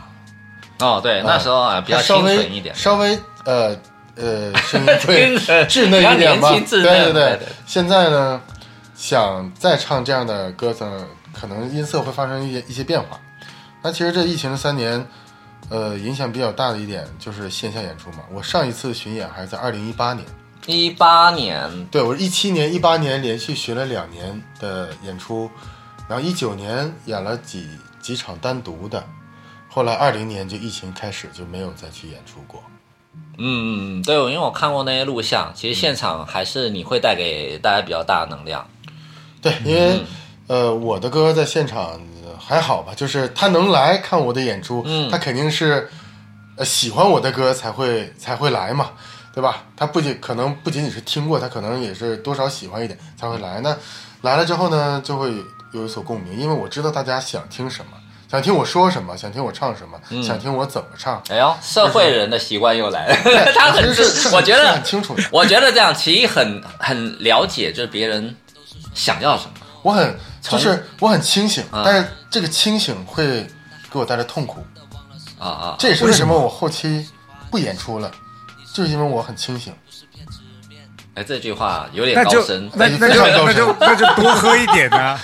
哦，对，那时候啊比较清它稍微纯一点，稍微呃呃声音 会稚嫩一点吧。对对对对对。现在呢，想再唱这样的歌呢，可能音色会发生一些一些变化。那其实这疫情的三年，呃，影响比较大的一点就是线下演出嘛。我上一次巡演还是在二零一八年，一八年对我一七年、一八年连续巡了两年的演出，然后一九年演了几几场单独的，后来二零年就疫情开始就没有再去演出过。嗯，对，因为我看过那些录像，其实现场还是你会带给大家比较大的能量。对，因为、呃，我的歌在现场呃还好吧，就是他能来看我的演出，嗯他肯定是呃喜欢我的歌才会才会来嘛，对吧？他不仅可能不仅仅是听过，他可能也是多少喜欢一点才会来。那来了之后呢，就会有所共鸣，因为我知道大家想听什么，想听我说什么，想听我唱什么，想听我怎么唱。哎呦，社会人的习惯又来了，他很是，我觉得很清楚。我觉得这样其一很很了解，就是别人想要什么。我很就是我很清醒，啊但是这个清醒会给我带来痛苦。啊啊，这也是为什么我后期不演出了，就是因为我很清醒。哎，这句话有点那就高深。那那就那就那就多喝一点啊！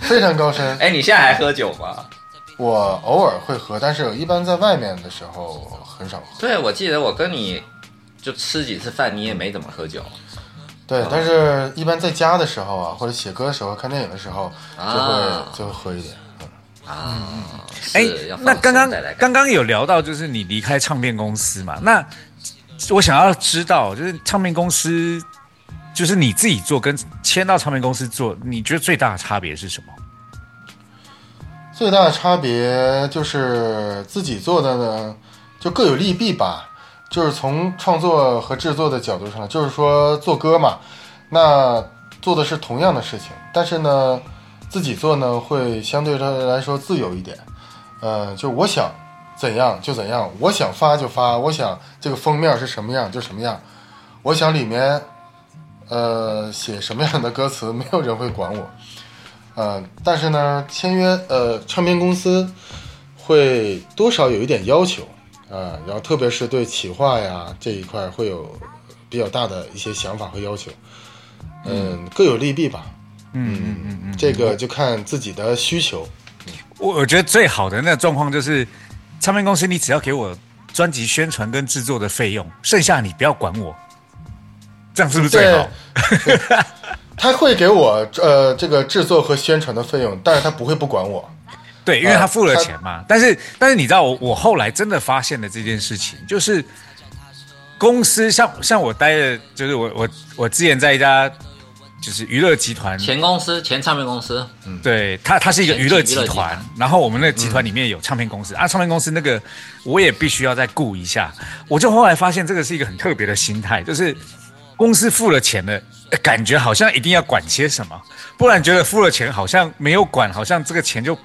非常高深。哎，你现在还喝酒吗？我偶尔会喝，但是我一般在外面的时候很少喝。对，我记得我跟你就吃几次饭，你也没怎么喝酒。对，但是一般在家的时候啊，或者写歌的时候、看电影的时候，就会、啊就会喝一点。啊，哎是要，放那刚刚刚刚有聊到，就是你离开唱片公司嘛？那我想要知道，就是唱片公司，就是你自己做跟签到唱片公司做，你觉得最大的差别是什么？最大的差别就是自己做的呢，就各有利弊吧。就是从创作和制作的角度上，就是说做歌嘛，那做的是同样的事情，但是呢，自己做呢会相对来说自由一点。呃，就我想怎样就怎样，我想发就发，我想这个封面是什么样就什么样，我想里面呃写什么样的歌词，没有人会管我。呃，但是呢，签约呃唱片公司会多少有一点要求啊、然后特别是对企划呀这一块会有比较大的一些想法和要求，嗯，各有利弊吧，嗯嗯嗯嗯，这个就看自己的需求。我我觉得最好的那个状况就是，唱片公司你只要给我专辑宣传跟制作的费用，剩下你不要管我，这样是不是最好？他会给我呃这个制作和宣传的费用，但是他不会不管我。对，因为他付了钱嘛。但是但是你知道我我后来真的发现了这件事情，就是公司像像我待的，就是我我我之前在一家就是娱乐集团，前公司前唱片公司，嗯对他他是一个娱乐集团团，然后我们那个集团里面有唱片公司、啊，唱片公司那个我也必须要再顾一下。我就后来发现这个是一个很特别的心态，就是公司付了钱了，呃感觉好像一定要管些什么，不然觉得付了钱好像没有管，好像这个钱就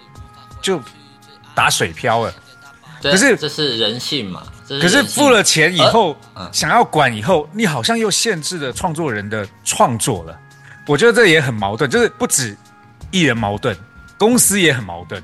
就打水漂了。可是这是人性嘛？可是付了钱以后，嗯想要管以后，你好像又限制了创作人的创作了。我觉得这也很矛盾，就是不止艺人矛盾，公司也很矛盾。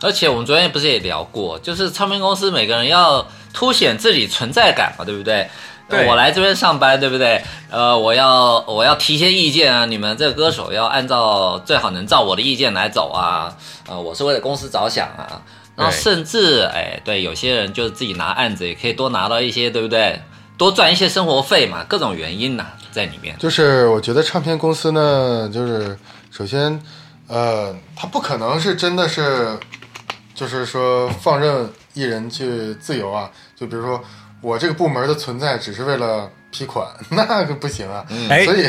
而且我们昨天不是也聊过，就是唱片公司每个人要凸显自己存在感嘛，对不对？对我来这边上班，对不对？呃，我要我要提些意见啊，你们这个歌手要按照最好能照我的意见来走啊。呃，我是为了公司着想啊。然后甚至哎，对，有些人就是自己拿案子也可以多拿到一些，对不对？多赚一些生活费嘛，各种原因呐、在里面。就是我觉得唱片公司呢，就是首先，呃，他不可能是真的是，就是说放任艺人去自由啊。就比如说我这个部门的存在只是为了批款，那个不行啊。哎所以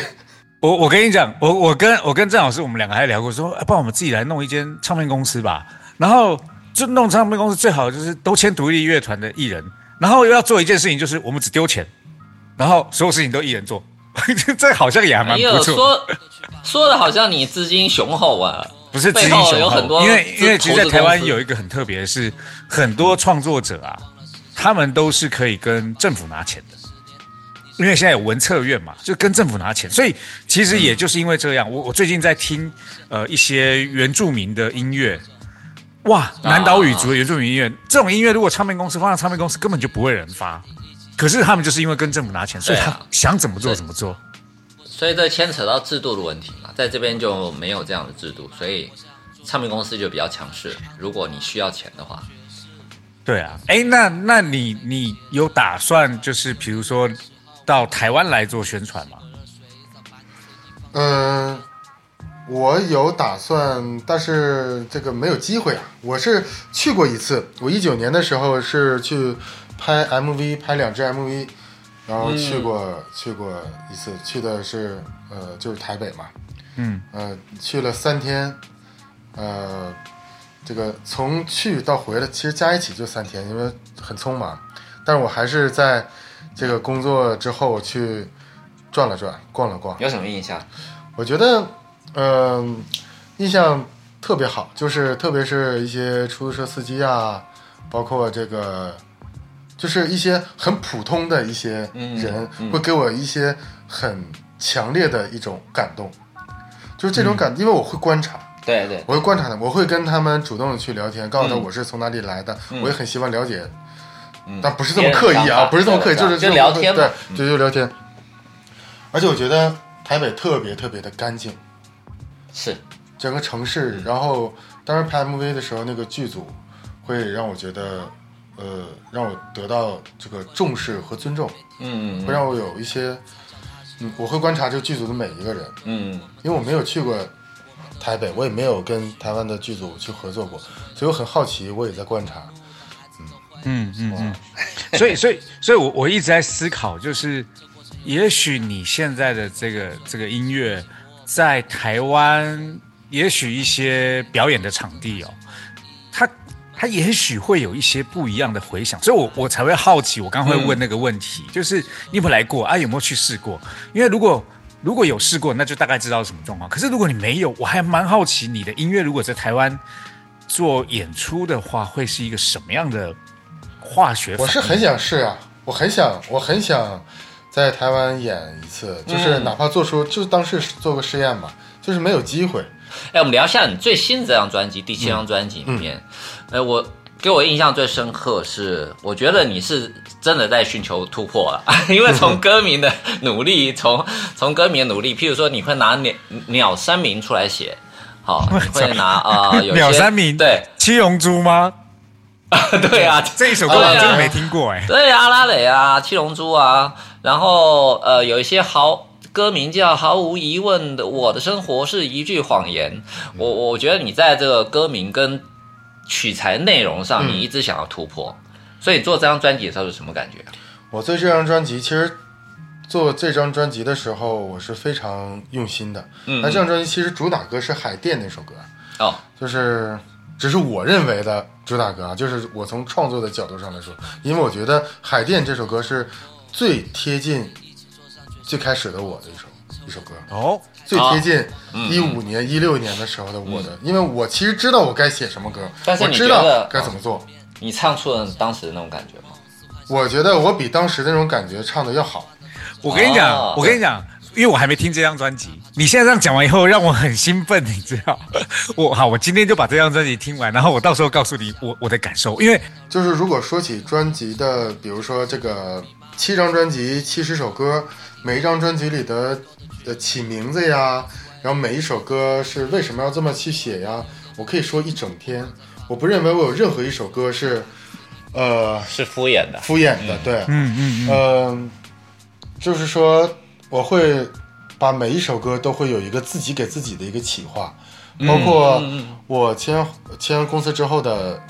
我我跟你讲，我我跟我跟郑老师，我们两个还聊过说，哎不然我们自己来弄一间唱片公司吧。然后就弄唱片公司，最好就是都签独立乐团的艺人，然后又要做一件事情，就是我们只丢钱，然后所有事情都一人做，这好像也还蛮不错。说说的好像你资金雄厚啊，不是资金雄厚，有很多因为因为其实，在台湾有一个很特别的是，很多创作者啊，他们都是可以跟政府拿钱的，因为现在有文策院嘛，就跟政府拿钱，所以其实也就是因为这样，我我最近在听呃一些原住民的音乐。哇，南岛语族的原住民音乐，这种音乐如果唱片公司放在唱片公司，根本就不会有人发。可是他们就是因为跟政府拿钱，所以他想怎么做怎么做。所以这牵扯到制度的问题嘛，在这边就没有这样的制度，所以唱片公司就比较强势。如果你需要钱的话，对啊，哎，那那你你有打算就是比如说到台湾来做宣传吗？嗯，我有打算，但是这个没有机会啊。我是去过一次，我一九年的时候是去拍 MV，拍两支 MV，然后去过、去过一次，去的是呃就是台北嘛，嗯，呃去了三天，呃这个从去到回来，其实加一起就三天，因为很匆忙。但是我还是在这个工作之后去转了转，逛了逛。有什么印象？我觉得，嗯、印象特别好，就是特别是一些出租车司机啊，包括这个，就是一些很普通的一些人，会给我一些很强烈的一种感动。就是这种感，因为我会观察，对对，我会观察他们，我会跟他们主动的去聊天，告诉他我是从哪里来的，我也很希望了解，但不是这么刻意啊，不是这么刻意，就是就聊天嘛。对，就，就聊天。而且我觉得台北特别特别的干净，是。整个城市，然后当时拍 MV 的时候，那个剧组会让我觉得，呃，让我得到这个重视和尊重，嗯。会让我有一些，嗯，我会观察这个剧组的每一个人，嗯。因为我没有去过台北，我也没有跟台湾的剧组去合作过，所以我很好奇，我也在观察。嗯嗯嗯，所以所以所以我我一直在思考，就是也许你现在的这个这个音乐在台湾，也许一些表演的场地哦，它它也许会有一些不一样的回响，所以我我才会好奇，我刚刚会问那个问题，就是你有没有来过啊？有没有去试过？因为如果如果有试过，那就大概知道什么状况。可是如果你没有，我还蛮好奇你的音乐如果在台湾做演出的话，会是一个什么样的化学？我是很想试啊，我很想，我很想在台湾演一次，就是哪怕做出，就是当是做个试验嘛，就是没有机会。哎，我们聊一下你最新的这张专辑，第七张专辑里面，呃，我给我印象最深刻是，我觉得你是真的在寻求突破了，因为从歌名的努力，从从歌名的努力，譬如说你会拿鸟鸟山明出来写，好，你会拿啊、呃、有鸟山明？对。七龙珠吗？对啊，这一首歌我真的没听过哎、对啊，阿拉蕾啊，七龙珠啊，然后呃，有一些毫歌名叫毫无疑问的，我的生活是一句谎言。我我觉得你在这个歌名跟取材内容上，你一直想要突破，所以你做这张专辑的时候是什么感觉？我做这张专辑，其实做这张专辑的时候，我是非常用心的。嗯那这张专辑其实主打歌是《海淀》那首歌，哦，就是只是我认为的主打歌啊，就是我从创作的角度上来说，因为我觉得《海淀》这首歌是最贴近最开始的我的一首一首歌，哦，最贴近嗯一五年、一六年的时候的我的，因为我其实知道我该写什么歌，但是你我知觉得道该怎么做。你唱出了当时的那种感觉吗？我觉得我比当时那种感觉唱的要好。我跟你讲，哦我跟你讲，因为我还没听这张专辑，你现在这样讲完以后，让我很兴奋，你知道？我好，我今天就把这张专辑听完，然后我到时候告诉你我我的感受，因为就是如果说起专辑的，比如说这个七张专辑七十首歌，每一张专辑里的呃起名字呀，然后每一首歌是为什么要这么去写呀，我可以说一整天。我不认为我有任何一首歌是，呃，是敷衍的，敷衍的，对，嗯嗯嗯，嗯，就是说我会把每一首歌都会有一个自己给自己的一个企划，包括我签签公司之后的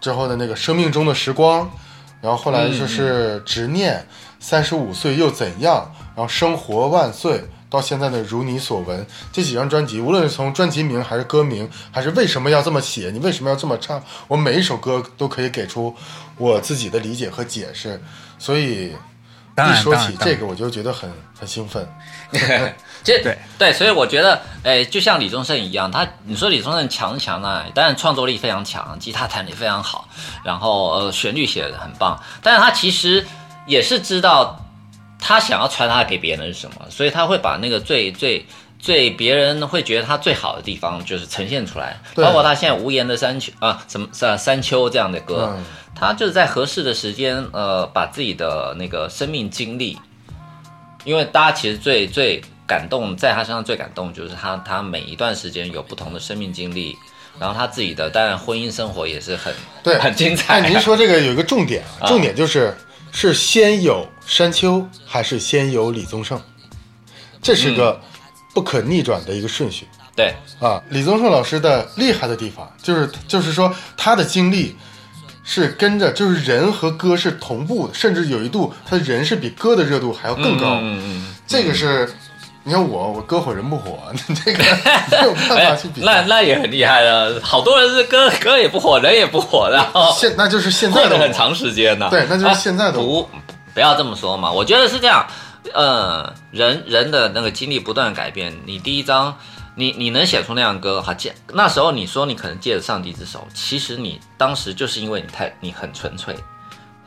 之后的那个生命中的时光，然后后来就是执念，三十五岁又怎样，然后生活万岁。到现在的如你所闻，这几张专辑，无论是从专辑名还是歌名，还是为什么要这么写，你为什么要这么唱，我每一首歌都可以给出我自己的理解和解释。所以一说起这个，我就觉得很很兴奋。其实对对，所以我觉得，哎，就像李宗盛一样，他你说李宗盛强不强呢？当然创作力非常强，吉他弹得非常好，然后呃旋律写的很棒，但是他其实也是知道他想要传达给别人的是什么，所以他会把那个最最。最别人会觉得他最好的地方，就是呈现出来，包括他现在无言的山丘啊，什么山山丘这样的歌，嗯他就是在合适的时间，呃，把自己的那个生命经历，因为大家其实最最感动，在他身上最感动就是他他每一段时间有不同的生命经历，然后他自己的当然婚姻生活也是很对，很精彩。但您说这个有一个重点啊，啊重点就是是先有山丘还是先有李宗盛，这是个不可逆转的一个顺序。对啊，李宗盛老师的厉害的地方就是，就是说他的经历是跟着，就是人和歌是同步的，甚至有一度他的人是比歌的热度还要更高。嗯嗯这个是你看我，我歌火人不火，你这个 没有办哎法去比赛。那那也很厉害了，好多人是歌歌也不火，人也不火，然后现那就是现在的很长时间呢。对那就是现在的我不不要这么说嘛，我觉得是这样。呃，人人的那个经历不断改变，你第一章，你你能写出那样歌，哈，借那时候你说你可能借着上帝之手，其实你当时就是因为你太你很纯粹，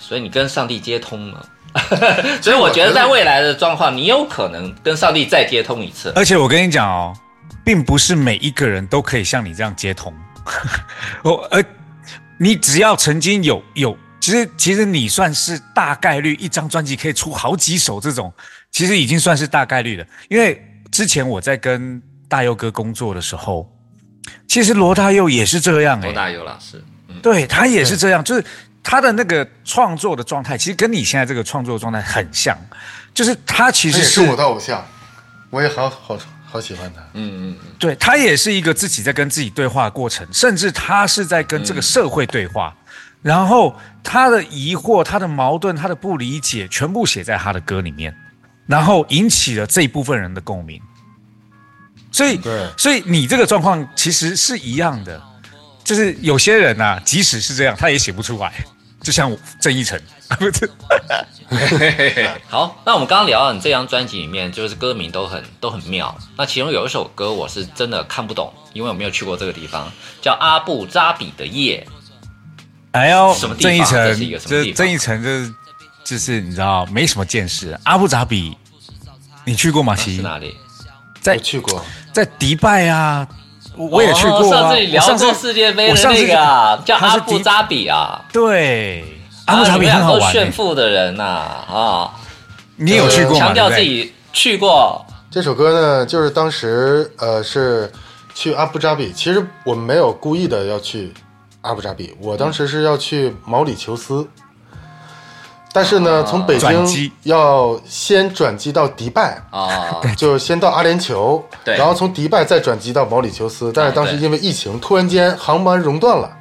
所以你跟上帝接通了。所以我觉得在未来的状况，你有可能跟上帝再接通一次。而且我跟你讲哦，并不是每一个人都可以像你这样接通。我呃，你只要曾经有有，其实其实你算是大概率一张专辑可以出好几首这种，其实已经算是大概率了。因为之前我在跟大佑哥工作的时候，其实罗大佑也是这样哎、罗大佑老师，嗯，对他也是这样，就是他的那个创作的状态，其实跟你现在这个创作的状态很像，就是他其实也是我的偶像，我也好好好喜欢他。嗯嗯嗯，对他也是一个自己在跟自己对话的过程，甚至他是在跟这个社会对话，然后他的疑惑、他的矛盾、他的不理解，全部写在他的歌里面，然后引起了这一部分人的共鸣。所以，对。所以你这个状况其实是一样的，就是有些人呐、即使是这样，他也写不出来，就像我郑义成，不是。好，那我们刚刚聊到你这张专辑里面，就是歌名都很都很妙。那其中有一首歌我是真的看不懂，因为我没有去过这个地方，叫阿布扎比的夜。哎呦什么，地方郑义成这是一个，什么地方这郑义成就是就是你知道没什么见识。阿布扎比，你去过吗？是其哪里？在我去过，在迪拜啊，我我也去过啊。哦上次你聊过世界杯的那个啊，叫阿布扎比啊。对，阿布扎比很好玩欸。炫富的人呐啊，你有去过吗？强调自己去过。这首歌呢，就是当时呃是去阿布扎比，其实我们没有故意的要去阿布扎比，我当时是要去毛里求斯，但是呢，啊。从北转机。京要先转机到迪拜。啊，就先到阿联酋，对。然后从迪拜再转机到毛里求斯，但是当时因为疫情，突然间航班熔断了，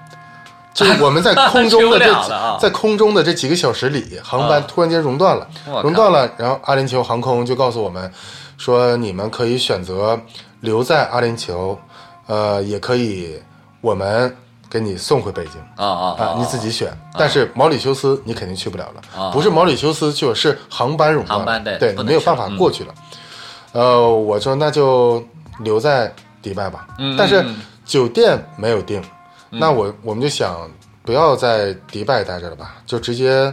就是我们在空中的去不了了啊。这在空中的这几个小时里，航班啊。突然间熔断了我，靠。熔断了，然后阿联酋航空就告诉我们说，你们可以选择留在阿联酋，呃，也可以我们给你送回北京。啊啊啊，你自己选，但是毛里求斯你肯定去不了了，啊不是毛里求斯去了，是航班熔断了，航班对没有办法嗯过去了。呃，我说那就留在迪拜吧，嗯但是嗯酒店没有订，那我我们就想不要在迪拜待着了吧，就直接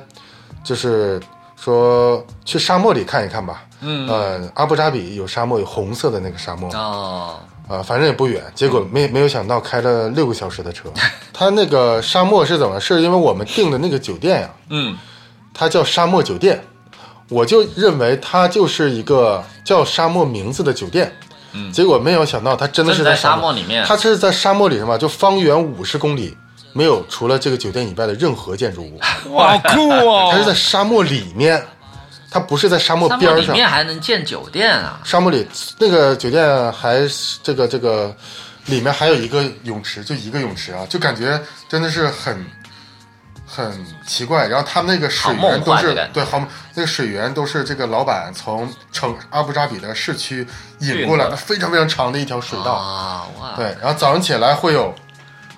就是说去沙漠里看一看吧。嗯。呃，阿布扎比有沙漠，有红色的那个沙漠，哦，啊，反正也不远，结果没没有想到开了六个小时的车。他那个沙漠是怎么？是因为我们订的那个酒店呀，嗯它叫沙漠酒店，我就认为它就是一个叫沙漠名字的酒店。嗯结果没有想到它真的是在沙沙漠里面它是在沙漠里什么？就方圆五十公里没有除了这个酒店以外的任何建筑物，哇，好酷哦！它是在沙漠里面，它不是在沙漠边儿上。漠里面还能建酒店啊？沙漠里那个酒店还是这个这个里面还有一个泳池，就一个泳池啊，就感觉真的是很很奇怪。然后他们那个水源都是对，好那个水源都是这个老板从城阿布扎比的市区引过来的，非常非常长的一条水道。啊哇，对，然后早上起来会有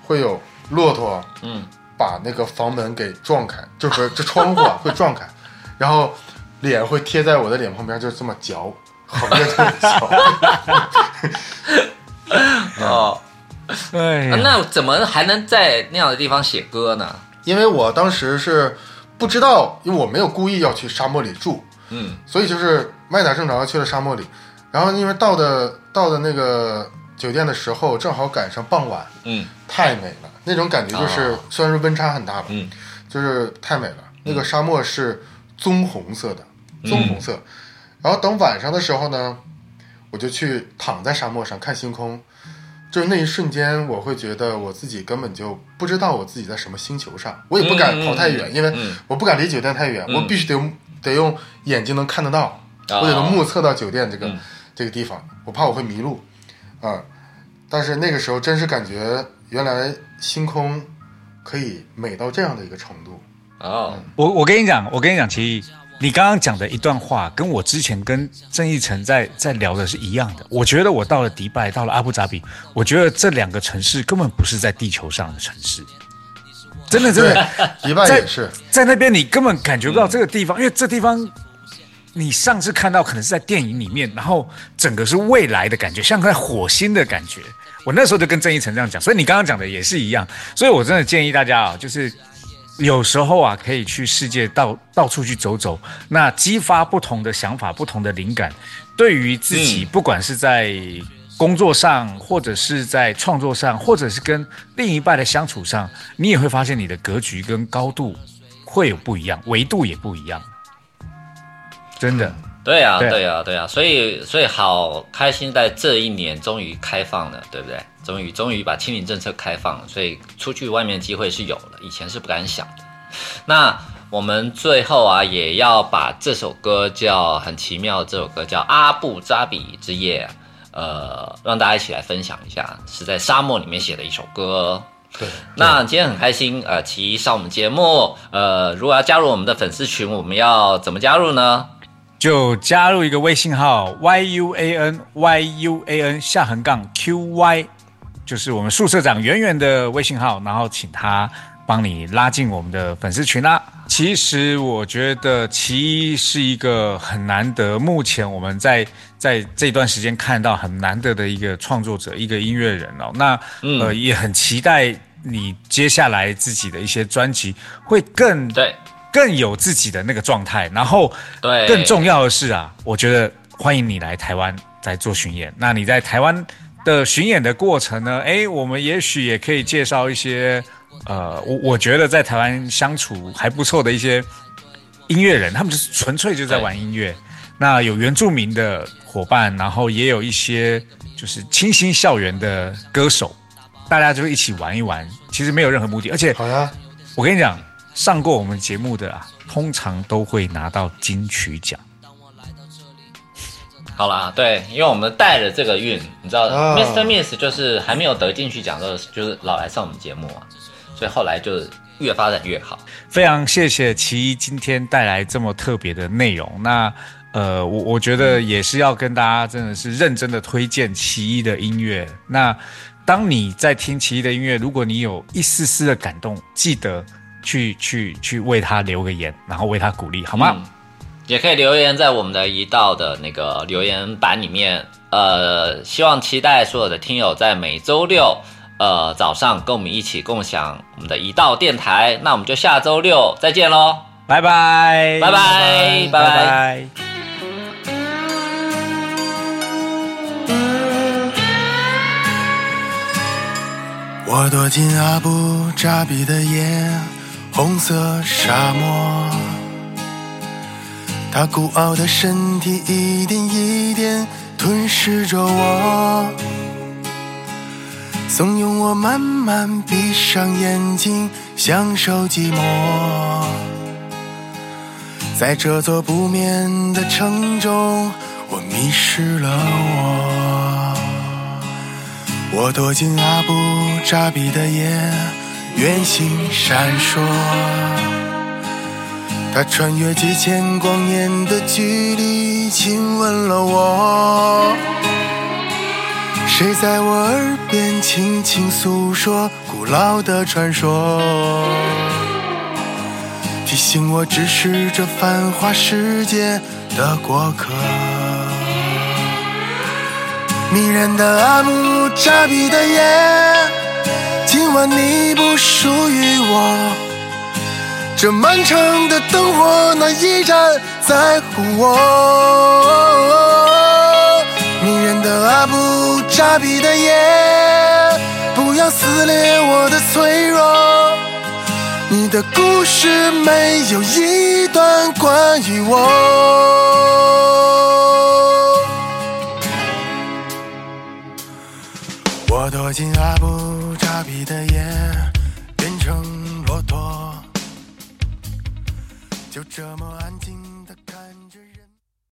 会有骆驼嗯，把那个房门给撞开，就是这窗户啊 会撞开，然后脸会贴在我的脸旁边，就这么嚼，横着这么嚼。哦，哎呀，那怎么还能在那样的地方写歌呢？因为我当时是不知道，因为我没有故意要去沙漠里住，嗯所以就是歪打正着去了沙漠里。然后因为到的到的那个酒店的时候，正好赶上傍晚，嗯太美了，那种感觉就是、哦虽然说温差很大吧，嗯就是太美了。那个沙漠是棕红色的，棕红色。然后等晚上的时候呢，我就去躺在沙漠上看星空。就是那一瞬间，我会觉得我自己根本就不知道我自己在什么星球上，我也不敢跑太远，嗯因为嗯。我不敢离酒店太远，嗯。我必须得用得用眼睛能看得到，哦我得能目测到酒店这个、嗯。这个地方，我怕我会迷路啊、但是那个时候真是感觉原来星空可以美到这样的一个程度。哦，我我跟你讲，我跟你讲，其实你刚刚讲的一段话，跟我之前跟郑义成在在聊的是一样的。我觉得我到了迪拜，到了阿布扎比，我觉得这两个城市根本不是在地球上的城市，真的真的，迪拜在也是，在那边你根本感觉不到这个地方，因为这地方你上次看到可能是在电影里面，然后整个是未来的感觉，像在火星的感觉。我那时候就跟郑义成这样讲，所以你刚刚讲的也是一样。所以我真的建议大家啊，就是有时候啊，可以去世界到到处去走走，那激发不同的想法、不同的灵感，对于自己，不管是在工作上，或者是在创作上，或者是跟另一半的相处上，你也会发现你的格局跟高度会有不一样，维度也不一样。真的，对呀、对对呀、对呀、所以所以好开心，在这一年终于开放了，对不对？终于终于把清零政策开放了，所以出去外面机会是有了，以前是不敢想的。那我们最后啊，也要把这首歌叫很奇妙，这首歌叫《阿布扎比之夜》，呃，让大家一起来分享一下，是在沙漠里面写的一首歌。对，那今天很开心，呃，奇艺上我们节目，呃，如果要加入我们的粉丝群，我们要怎么加入呢？就加入一个微信号 y u a n y u a n 下横杠 q y，就是我们宿舍长圆圆的微信号，然后请他帮你拉进我们的粉丝群啦。其实我觉得奇艺是一个很难得，目前我们在在这段时间看到很难得的一个创作者，一个音乐人哦。那呃也很期待你接下来自己的一些专辑会更对更有自己的那个状态，然后对，更重要的是啊，我觉得欢迎你来台湾来做巡演。那你在台湾的巡演的过程呢？诶，我们也许也可以介绍一些，呃，我我觉得在台湾相处还不错的一些音乐人，他们就是纯粹就在玩音乐。那有原住民的伙伴，然后也有一些就是清新校园的歌手，大家就一起玩一玩，其实没有任何目的，而且好呀，我跟你讲，上过我们节目的啊，通常都会拿到金曲奖。好啦，对，因为我们带了这个运，你知道、啊 m r Miss 就是还没有得进去奖的时候，就是老来上我们节目啊，所以后来就越发展越好。非常谢谢奇一今天带来这么特别的内容。那呃，我我觉得也是要跟大家真的是认真的推荐奇一的音乐。那当你在听奇一的音乐，如果你有一丝丝的感动，记得去去去为他留个言，然后为他鼓励，好吗？嗯也可以留言在我们的一道的那个留言板里面。呃，希望期待所有的听友在每周六呃早上跟我们一起共享我们的一道电台。那我们就下周六再见喽。拜拜，拜拜拜拜拜。我躲进阿布扎比的夜，红色沙漠。他孤傲的身体一点一点吞噬着我，怂恿我慢慢闭上眼睛，享受寂寞。在这座不眠的城中，我迷失了我。我躲进阿布扎比的夜，圆形闪烁。它穿越几千光年的距离，亲吻了我。谁在我耳边轻轻诉说古老的传说？提醒我只是这繁华世界的过客。迷人的阿姆扎比的夜，今晚你不属于我。这漫长的灯火难以然在乎我。迷人的阿布扎比的夜，不要撕裂我的脆弱。你的故事没有一段关于我。我躲进阿布扎比的夜，